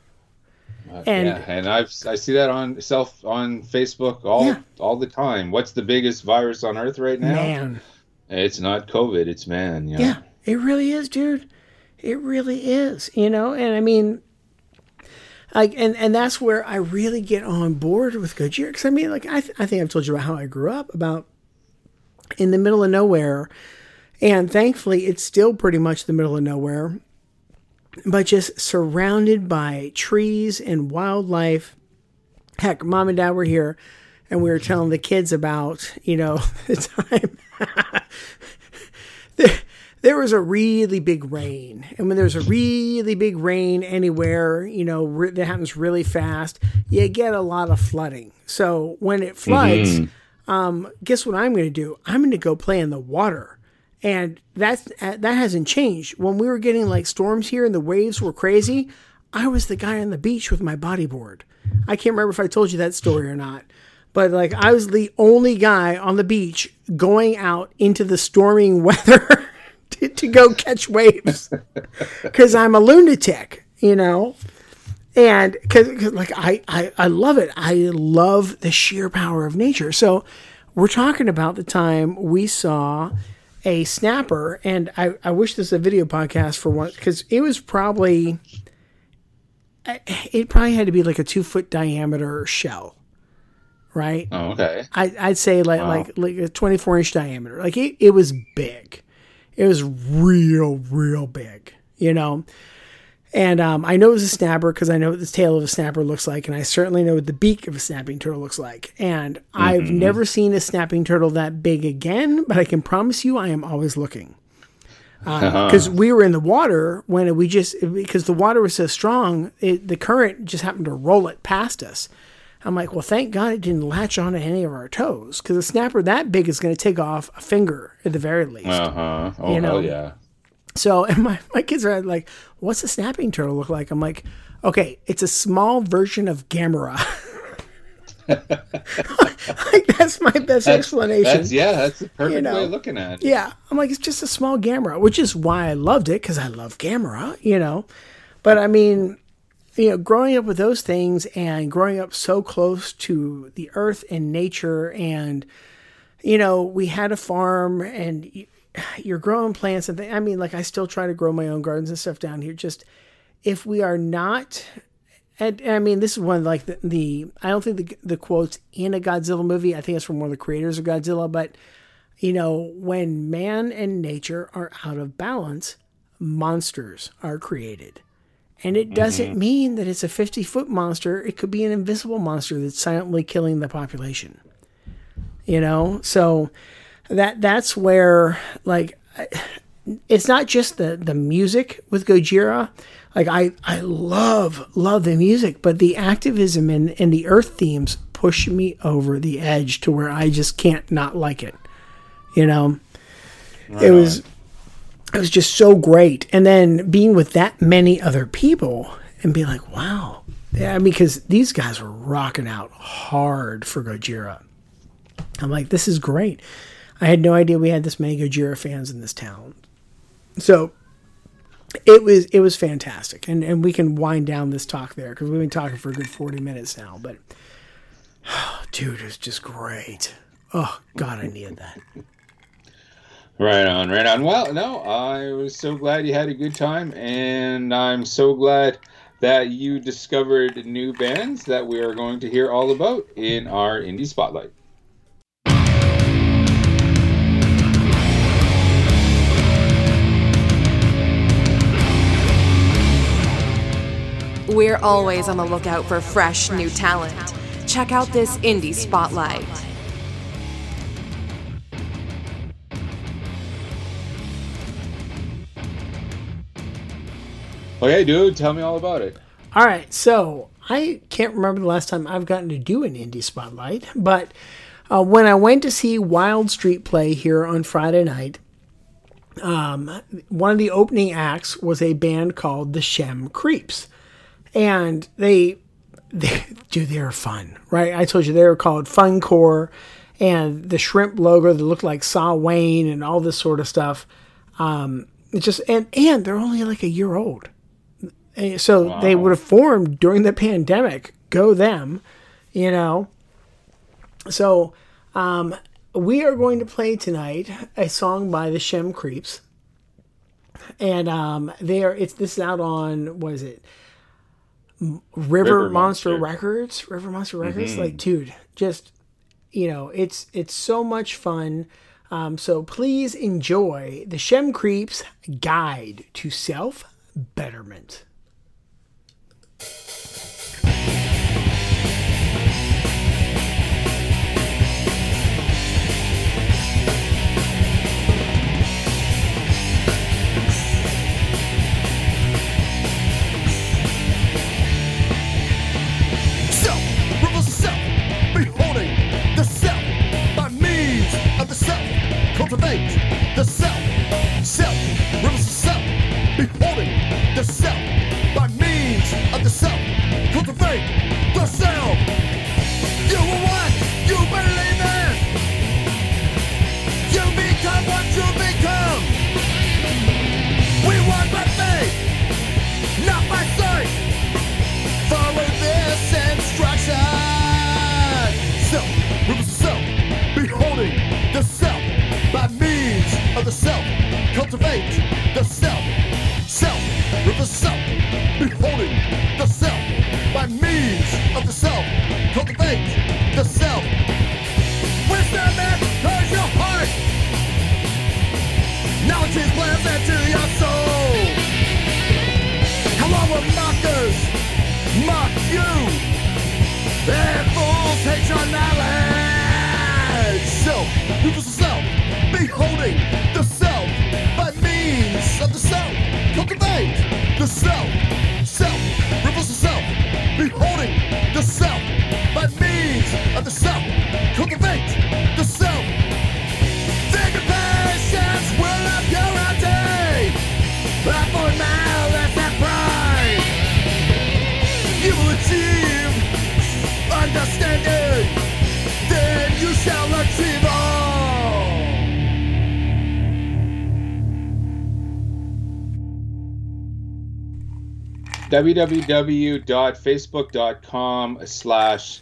And- yeah, and I've I see that on self on Facebook all Yeah. all the time. What's the biggest virus on Earth right now? Man. It's not COVID. It's man. Yeah. Yeah, it really is, dude. It really is, you know. And I mean, like, and and that's where I really get on board with Gojira because I mean, like, I th- I think I've told you about how I grew up about in the middle of nowhere, and thankfully it's still pretty much the middle of nowhere, but just surrounded by trees and wildlife. Heck, mom and dad were here, and we were telling the kids about you know the time there, there was a really big rain. And when there's a really big rain anywhere, you know, re- that happens really fast, you get a lot of flooding. So when it floods, um, guess what I'm going to do? I'm going to go play in the water. And that's, uh, that hasn't changed. When we were getting like storms here and the waves were crazy, I was the guy on the beach with my bodyboard. I can't remember if I told you that story or not. But like I was the only guy on the beach going out into the storming weather to, to go catch waves because I'm a lunatic, you know. And because like I, I I love it. I love the sheer power of nature. So we're talking about the time we saw a snapper, and I I wish this was a video podcast for one because it was probably it probably had to be like a two foot diameter shell, right? Oh, okay. I, I'd say like like like a 24 inch diameter. Like it, it was big. It was real, real big, you know. And um, I know it was a snapper because I know what the tail of a snapper looks like, and I certainly know what the beak of a snapping turtle looks like. And I've never seen a snapping turtle that big again, but I can promise you I am always looking. Because we were in the water when we just, because the water was so strong, it, the current just happened to roll it past us. I'm like, well, thank God it didn't latch onto any of our toes because a snapper that big is going to take off a finger at the very least. Uh huh. Oh You know. hell yeah. So, and my, my kids are like, what's a snapping turtle look like? I'm like, okay, it's a small version of Gamera. like, that's my best that's, explanation. That's, yeah, that's the perfect you know? way of looking at it. Yeah. I'm like, it's just a small Gamera, which is why I loved it because I love Gamera, you know. But I mean, you know, growing up with those things and growing up so close to the earth and nature, and, you know, we had a farm and you're growing plants and th- I mean, like, I still try to grow my own gardens and stuff down here. Just if we are not and, I mean, this is one of like the, the I don't think the the quotes in a Godzilla movie. I think it's from one of the creators of Godzilla. But you know, when man and nature are out of balance, monsters are created. And it doesn't mm-hmm. mean that it's a 50 foot monster. It could be an invisible monster that's silently killing the population. You know? So that that's where like it's not just the the music with Gojira. Like I I love love the music, but the activism and and the earth themes push me over the edge to where I just can't not like it. You know, right it was it was just so great, and then being with that many other people and being like, wow, yeah, because these guys were rocking out hard for Gojira. I'm like, this is great. I had no idea we had this many Gojira fans in this town. So it was it was fantastic, and and we can wind down this talk there because we've been talking for a good forty minutes now. But dude, it's just great. Oh God, I needed that. Right on, right on. Well, no, I was so glad you had a good time, and I'm so glad that you discovered new bands that we are going to hear all about in our indie spotlight. We're always on the lookout for fresh new talent. Check out this indie spotlight. Okay, dude, tell me all about it. All right, so I can't remember the last time I've gotten to do an indie spotlight, but uh, when I went to see Wild Street play here on Friday night, um, one of the opening acts was a band called the Shem Creeps and they they do they're fun, right? I told you they were called Funcore, and the shrimp logo that looked like Saw Wayne and all this sort of stuff. Um, it's just and and they're only like a year old, so wow. they would have formed during the pandemic. Go them, you know. So um, we are going to play tonight a song by the Shem Creeps, and um, they are. It's this is out on what is it? River, River Monster, Monster, Records, River Monster Records. Mm-hmm. Like, dude, just you know, it's it's so much fun. Um, so please enjoy the Shem Creeps Guide to Self Betterment. Cultivate the self, self, rivers of self, beholding the self by means of the self, cultivate the self. The self. Cultivate the self. Self with the self. Beholding the self by means of the self. Cultivate the self. Wisdom enters your heart. Knowledge is pleasant to your soul. How long will mockers mock you? And fools hate your knowledge. Self with the self beholding self. Cultivate the self, self, reveals the self, beholding the self www.facebook.com slash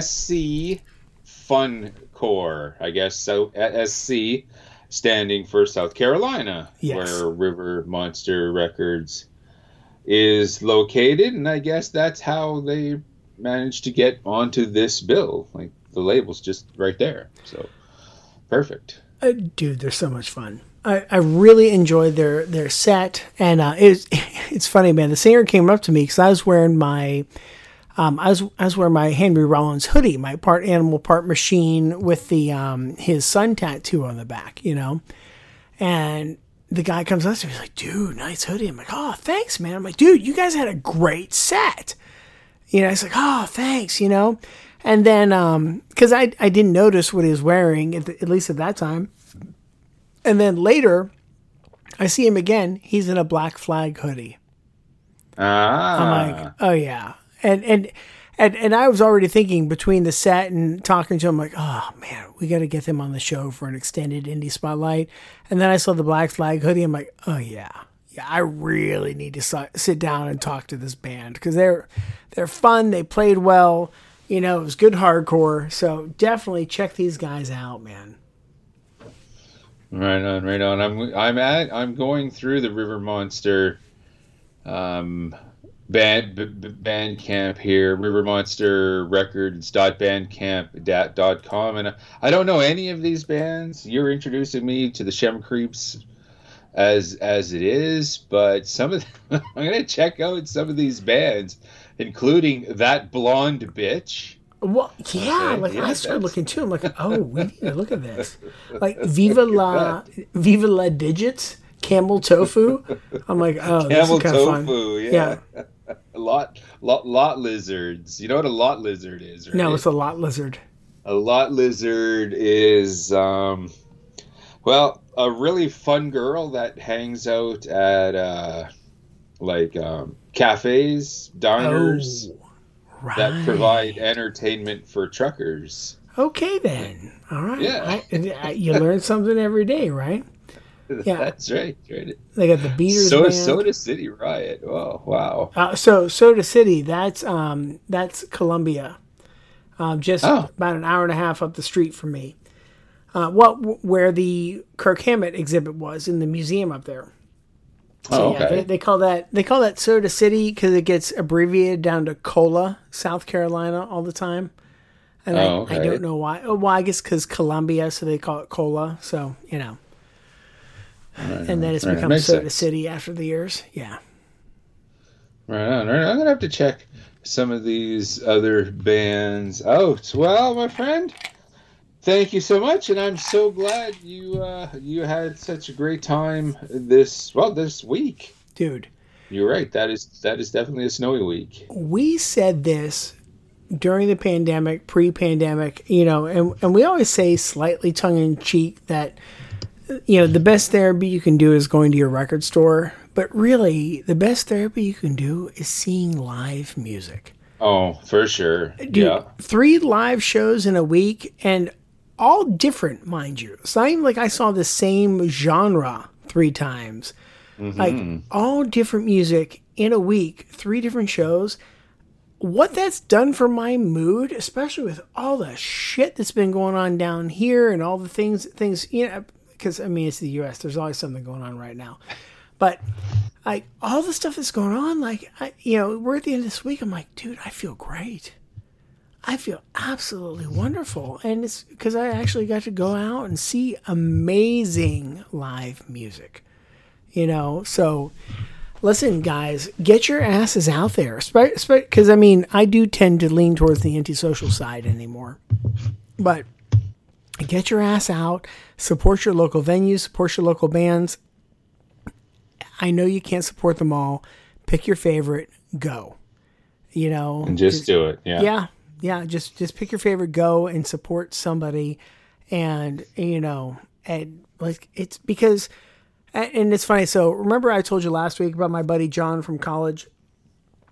SC Funcore. I guess so. SC standing for South Carolina, Yes. where River Monster Records is located, and I guess that's how they managed to get onto this bill. Like the label's just right there. So perfect. Uh, dude, they're so much fun. I, I really enjoyed their their set, and uh, it's it's funny, man. The singer came up to me because I was wearing my um, I was I was wearing my Henry Rollins hoodie, my part animal, part machine, with the um, his sun tattoo on the back, you know. And the guy comes up to me, he's like, "Dude, nice hoodie." I'm like, "Oh, thanks, man." I'm like, "Dude, you guys had a great set." You know, he's like, "Oh, thanks," you know. And then, um, because I I didn't notice what he was wearing at, the, at least at that time. And then later, I see him again. He's in a Black Flag hoodie. Ah, I'm like, oh yeah, and and and and I was already thinking between the set and talking to him, like, oh man, we got to get them on the show for an extended indie spotlight. And then I saw the Black Flag hoodie. I'm like, oh yeah, yeah, I really need to sit down and talk to this band because they're they're fun. They played well. You know, it was good hardcore. So definitely check these guys out, man. Right on, right on. I'm I'm at I'm going through the River Monster um band b- band camp here, River Monster Records dot bandcamp dot dot com, and I don't know any of these bands. You're introducing me to the Shem Creeps as as it is, but some of I'm gonna check out some of these bands, including that blonde bitch. Well, yeah, Okay, like yeah, I started that's- looking too. I'm like, oh, we need to look at this. Like Viva la Viva la Digits, Camel Tofu. I'm like, oh, this Camel is kind of fun. tofu, yeah. A lot, lot, lot lizards. You know what a lot lizard is, right? No, it's a lot lizard. A lot lizard is, um, well, a really fun girl that hangs out at, uh, like, um, cafes, diners Oh, right. that provide entertainment for truckers. Okay, then. All right. Yeah. I, I, you learn something every day, right? Yeah. That's right. right. They got the Beaters So, band. Soda City Riot. Oh, wow. Uh, so Soda City, that's um, that's Columbia, um, just Oh. about an hour and a half up the street from me. Uh, what where the Kirk Hammett exhibit was in the museum up there. Oh, Yeah, they, they call that they call that Soda City because it gets abbreviated down to Cola, South Carolina, all the time. And I, Oh, I okay. don't know why. Oh, well, I guess because Columbia, so they call it Cola. So you know, and then it's right, become makes Soda sense. City after the years. Yeah. Right on, right on. I'm gonna have to check some of these other bands oh, out. Well, my friend, thank you so much, and I'm so glad you uh, you had such a great time this well this week. Dude, You're right. That is that is definitely a snowy week. we said this during the pandemic, pre-pandemic, you know, and, and we always say slightly tongue in cheek that you know, the best therapy you can do is going to your record store, but really the best therapy you can do is seeing live music. Oh, for sure. Dude, yeah. three live shows in a week and all different, mind you. It's not even like I saw the same genre three times. Mm-hmm. Like all different music in a week, three different shows. What that's done for my mood, especially with all the shit that's been going on down here and all the things, things, you know, because I mean, it's the US, there's always something going on right now. But like all the stuff that's going on, like, I, you know, we're at the end of this week. I'm like, dude, I feel great. I feel absolutely wonderful. And it's because I actually got to go out and see amazing live music. You know, so listen, guys, get your asses out there. Because, I mean, I do tend to lean towards the antisocial side anymore. But get your ass out, support your local venues, support your local bands. I know you can't support them all. Pick your favorite, go. You know, And just do it. Yeah. yeah yeah just just pick your favorite go and support somebody. And you know and like it's because and it's funny so remember i told you last week about my buddy john from college?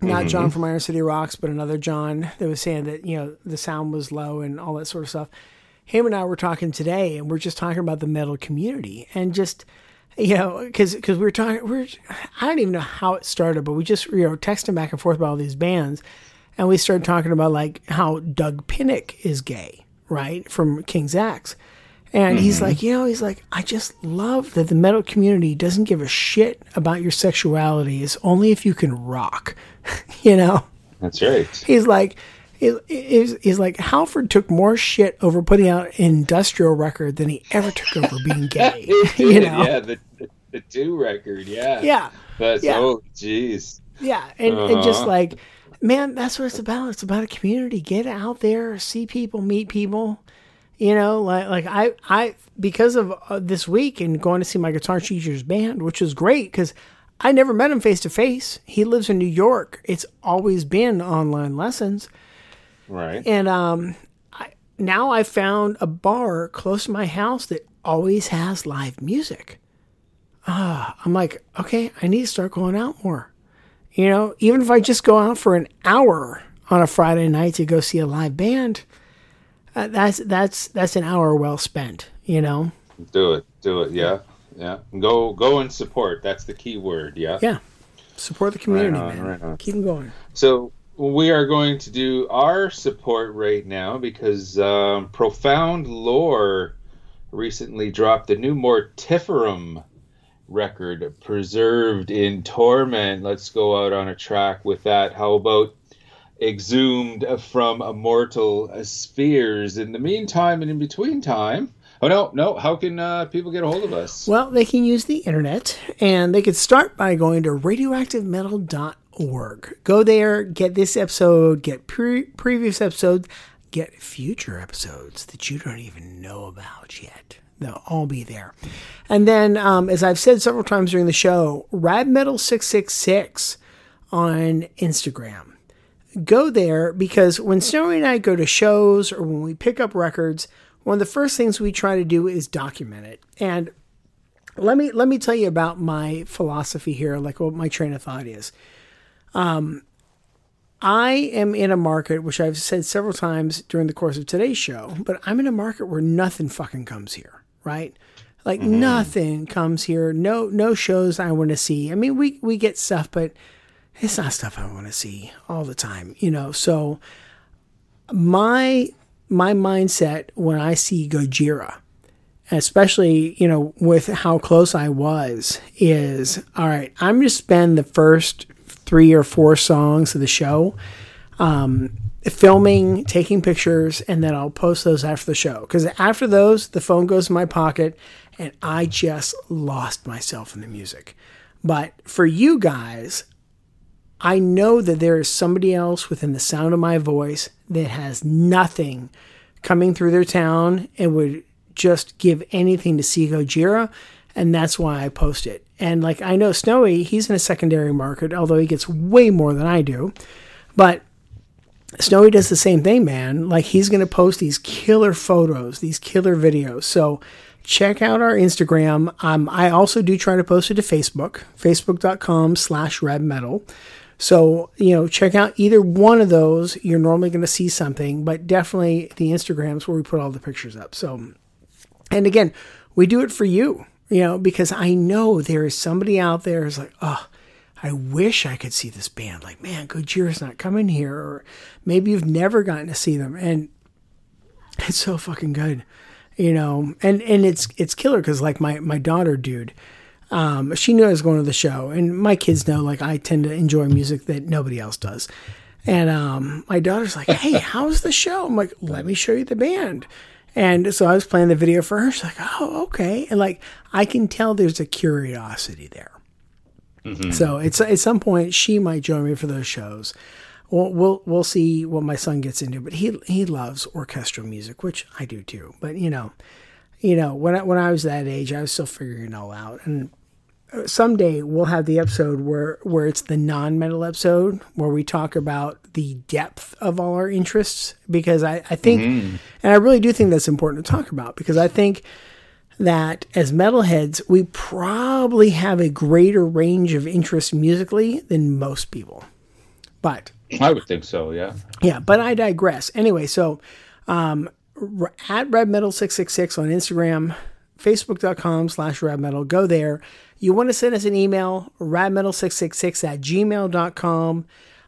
Not mm-hmm. john from iron city rocks but another john that was saying that you know the sound was low and all that sort of stuff. Him and i were talking today and we're just talking about the metal community and just you know, because because we were talking, we are I don't even know how it started, but we just you know texting back and forth about all these bands, and we started talking about like how Doug Pinnick is gay, right, from King's X. And he's like, you know, he's like, I just love that the metal community doesn't give a shit about your sexuality. It's only if you can rock, you know? That's right. He's like, he's, he's like, Halford took more shit over putting out an industrial record than he ever took over being gay. you know? Yeah, the, the, the two record, yeah. Yeah. That's, Yeah. oh, jeez. Yeah, and, and just Uh-huh. like, man, that's what it's about. It's about a community. Get out there, see people, meet people. You know, like like I I because of uh, this week and going to see my guitar teacher's band, which was great because I never met him face to face. He lives in New York. It's always been online lessons, Right. and um, I, now I found a bar close to my house that always has live music. Ah, I'm like, okay, I need to start going out more. You know, even if I just go out for an hour on a Friday night to go see a live band, uh, that's that's that's an hour well spent. You know, Do it. Do it. Yeah. Yeah. Go go and support. That's the key word. Yeah. yeah, support the community, on, man. right on. Keep them going. So we are going to do our support right now because um, Profound Lore recently dropped the new Mortiferum record, Preserved in Torment. Let's go out on a track with that. How about Exhumed from Immortal Spheres? In the meantime and in between time, oh no, no, how can uh, people get a hold of us? Well, they can use the internet, and they could start by going to radioactivemetal.org. Go there, get this episode, get pre- previous episodes, get future episodes that you don't even know about yet. They'll all be there. And then, um, as I've said several times during the show, radmetal666 on Instagram go there because when Snowy and I go to shows or when we pick up records, one of the first things we try to do is document it. And let me let me tell you about my philosophy here, like what my train of thought is. Um, I am in a market which I've said several times during the course of today's show, but I'm in a market where nothing fucking comes here, right? Like nothing comes here. No no shows I want to see. I mean, we we get stuff, but it's not stuff I want to see all the time, you know. So my my mindset when I see Gojira, especially you know with how close I was, is all right. I'm just spend the first three or four songs of the show, um, filming, taking pictures, and then I'll post those after the show. Because after those, the phone goes in my pocket, and I just lost myself in the music. But for you guys, I know that there is somebody else within the sound of my voice that has nothing coming through their town and would just give anything to see Gojira, and that's why I post it. And like I know Snowy, he's in a secondary market, although he gets way more than I do. But Snowy does the same thing, man. Like he's going to post these killer photos, these killer videos. So check out our Instagram. Um, I also do try to post it to Facebook, facebook.com slash rad metal. So, you know, check out either one of those. You're normally going to see something, but definitely the Instagrams where we put all the pictures up. So, and again, we do it for you, you know, because I know there is somebody out there who's like, oh, I wish I could see this band. Like, man, Gojira's not coming here. Or maybe you've never gotten to see them. And it's so fucking good, you know, and, and it's, it's killer. Cause like my, my daughter, dude, um, she knew I was going to the show and my kids know, like I tend to enjoy music that nobody else does. And, um, my daughter's like, Hey, how's the show? I'm like, let me show you the band. And so I was playing the video for her. She's like, Oh, okay. And like, I can tell there's a curiosity there. So it's at some point she might join me for those shows. We'll, we'll we'll see what my son gets into, but he he loves orchestral music, which I do too. But you know, you know when I, when I was that age, I was still figuring it all out. And uh, someday we'll have the episode where where it's the non metal episode where we talk about the depth of all our interests because I I think and I really do think that's important to talk about because I think that as metalheads, we probably have a greater range of interest musically than most people. But I would think so. Yeah. yeah, but I digress. Anyway, so um, at Rad Metal 666 on Instagram, facebook.com slash radmetal. Go there. You want to send us an email, radmetal666 at gmail.com.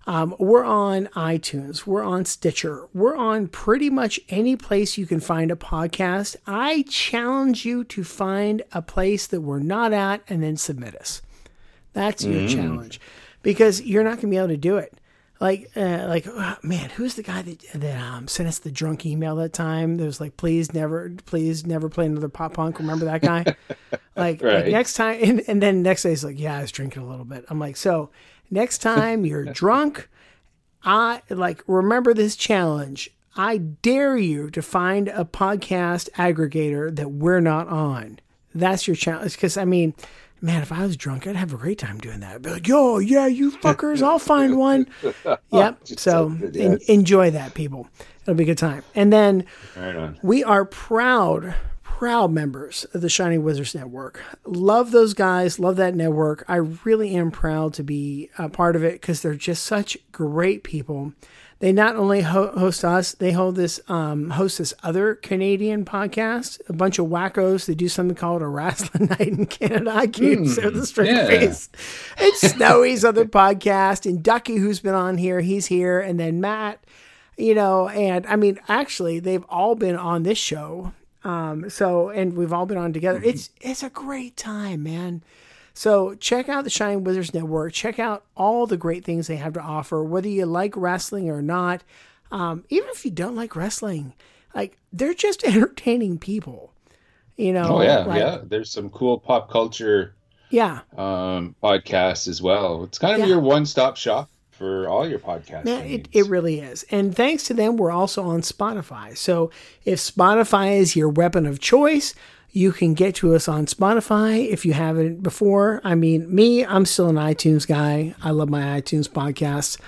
Um, we're on iTunes. We're on Stitcher. We're on pretty much any place you can find a podcast. I challenge you to find a place that we're not at and then submit us. That's your mm. challenge because you're not going to be able to do it. Like, uh, like, oh, man, who's the guy that that um, sent us the drunk email that time? That was like, please never, please never play another pop punk. Remember that guy? like, right. like, next time, and, and then next day he's like, yeah, I was drinking a little bit. I'm like, so Next time you're drunk, I like remember this challenge. I dare you to find a podcast aggregator that we're not on. That's your challenge. Because I mean, man, if I was drunk, I'd have a great time doing that. I'd be like, yo, yeah, you fuckers, I'll find one. yep. So en- enjoy that, people. It'll be a good time. And then right we are proud proud members of the Shining Wizards Network. Love those guys, love that network. I really am proud to be a part of it because they're just such great people. They not only ho- host us, they hold this um, host this other Canadian podcast. A bunch of wackos. They do something called a wrestling night in Canada. I can't mm, say the straight yeah. face. It's Snowy's other podcast, and Ducky, who's been on here, he's here, and then Matt. You know, and I mean, actually, they've all been on this show um, so and we've all been on together. Mm-hmm. It's it's a great time, man. So check out the Shining Wizards Network. Check out all the great things they have to offer, whether you like wrestling or not. Um, even if you don't like wrestling, like they're just entertaining people. You know. Oh yeah, like, yeah. There's some cool pop culture. Yeah. Um, podcasts as well. It's kind of yeah. your one-stop shop for all your podcasts. Man, it, it really is. And thanks to them, we're also on Spotify. So if Spotify is your weapon of choice, you can get to us on Spotify if you haven't before. I mean, me, I'm still an iTunes guy. I love my iTunes podcasts.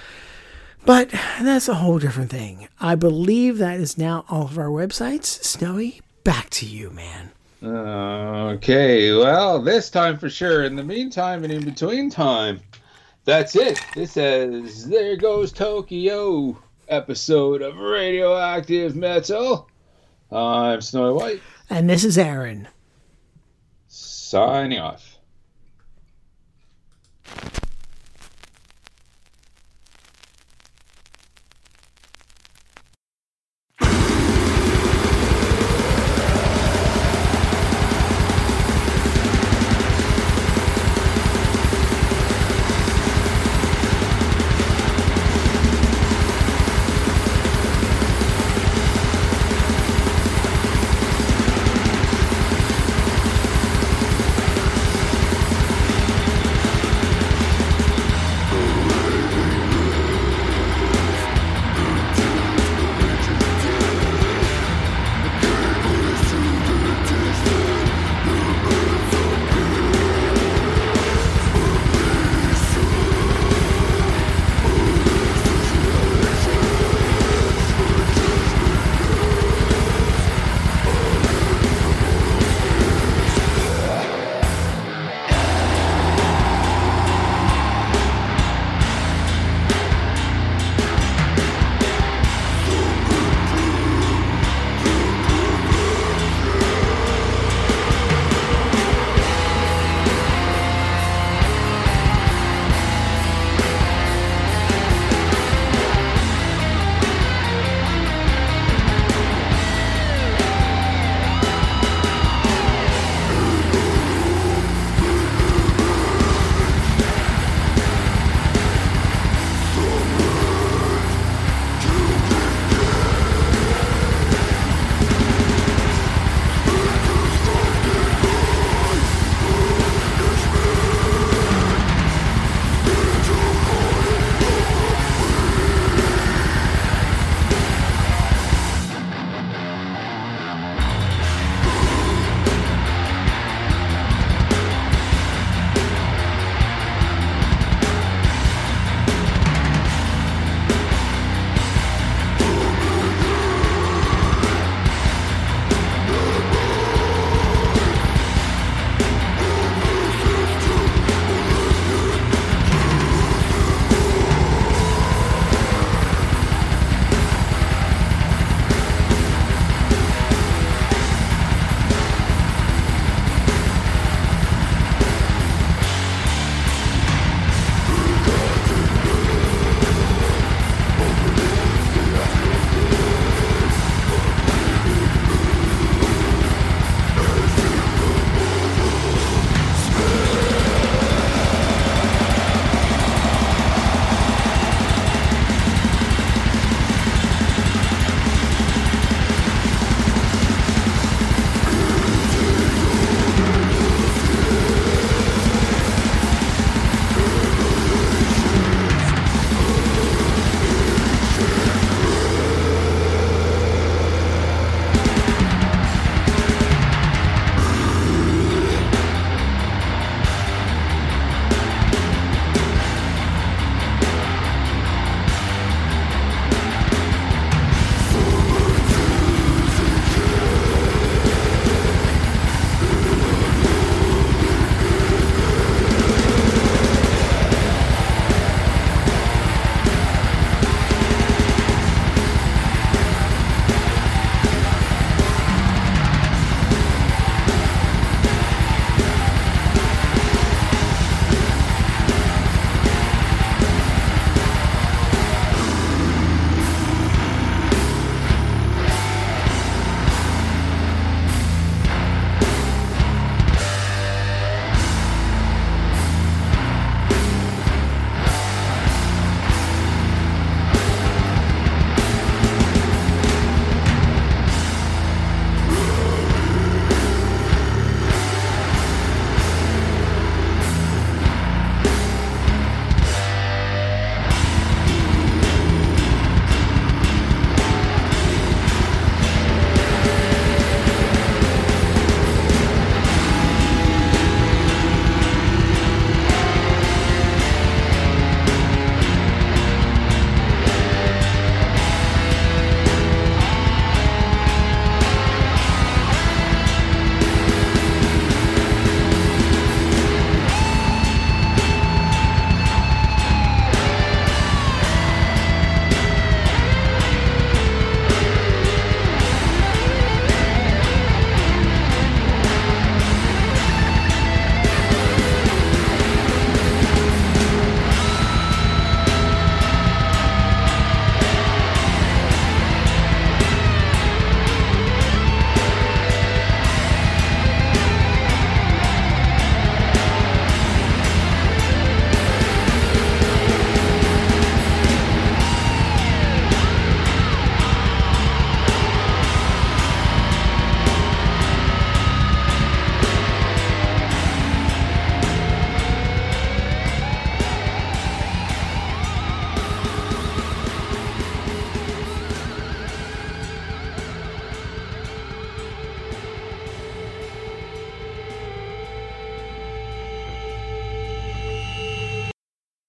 But that's a whole different thing. I believe that is now all of our websites. Snowy, back to you, man. Okay, well, this time for sure. In the meantime and in between time, that's it. This is There Goes Tokyo episode of Radioactive Metal. I'm Snowy White. And this is Aaron. Signing off.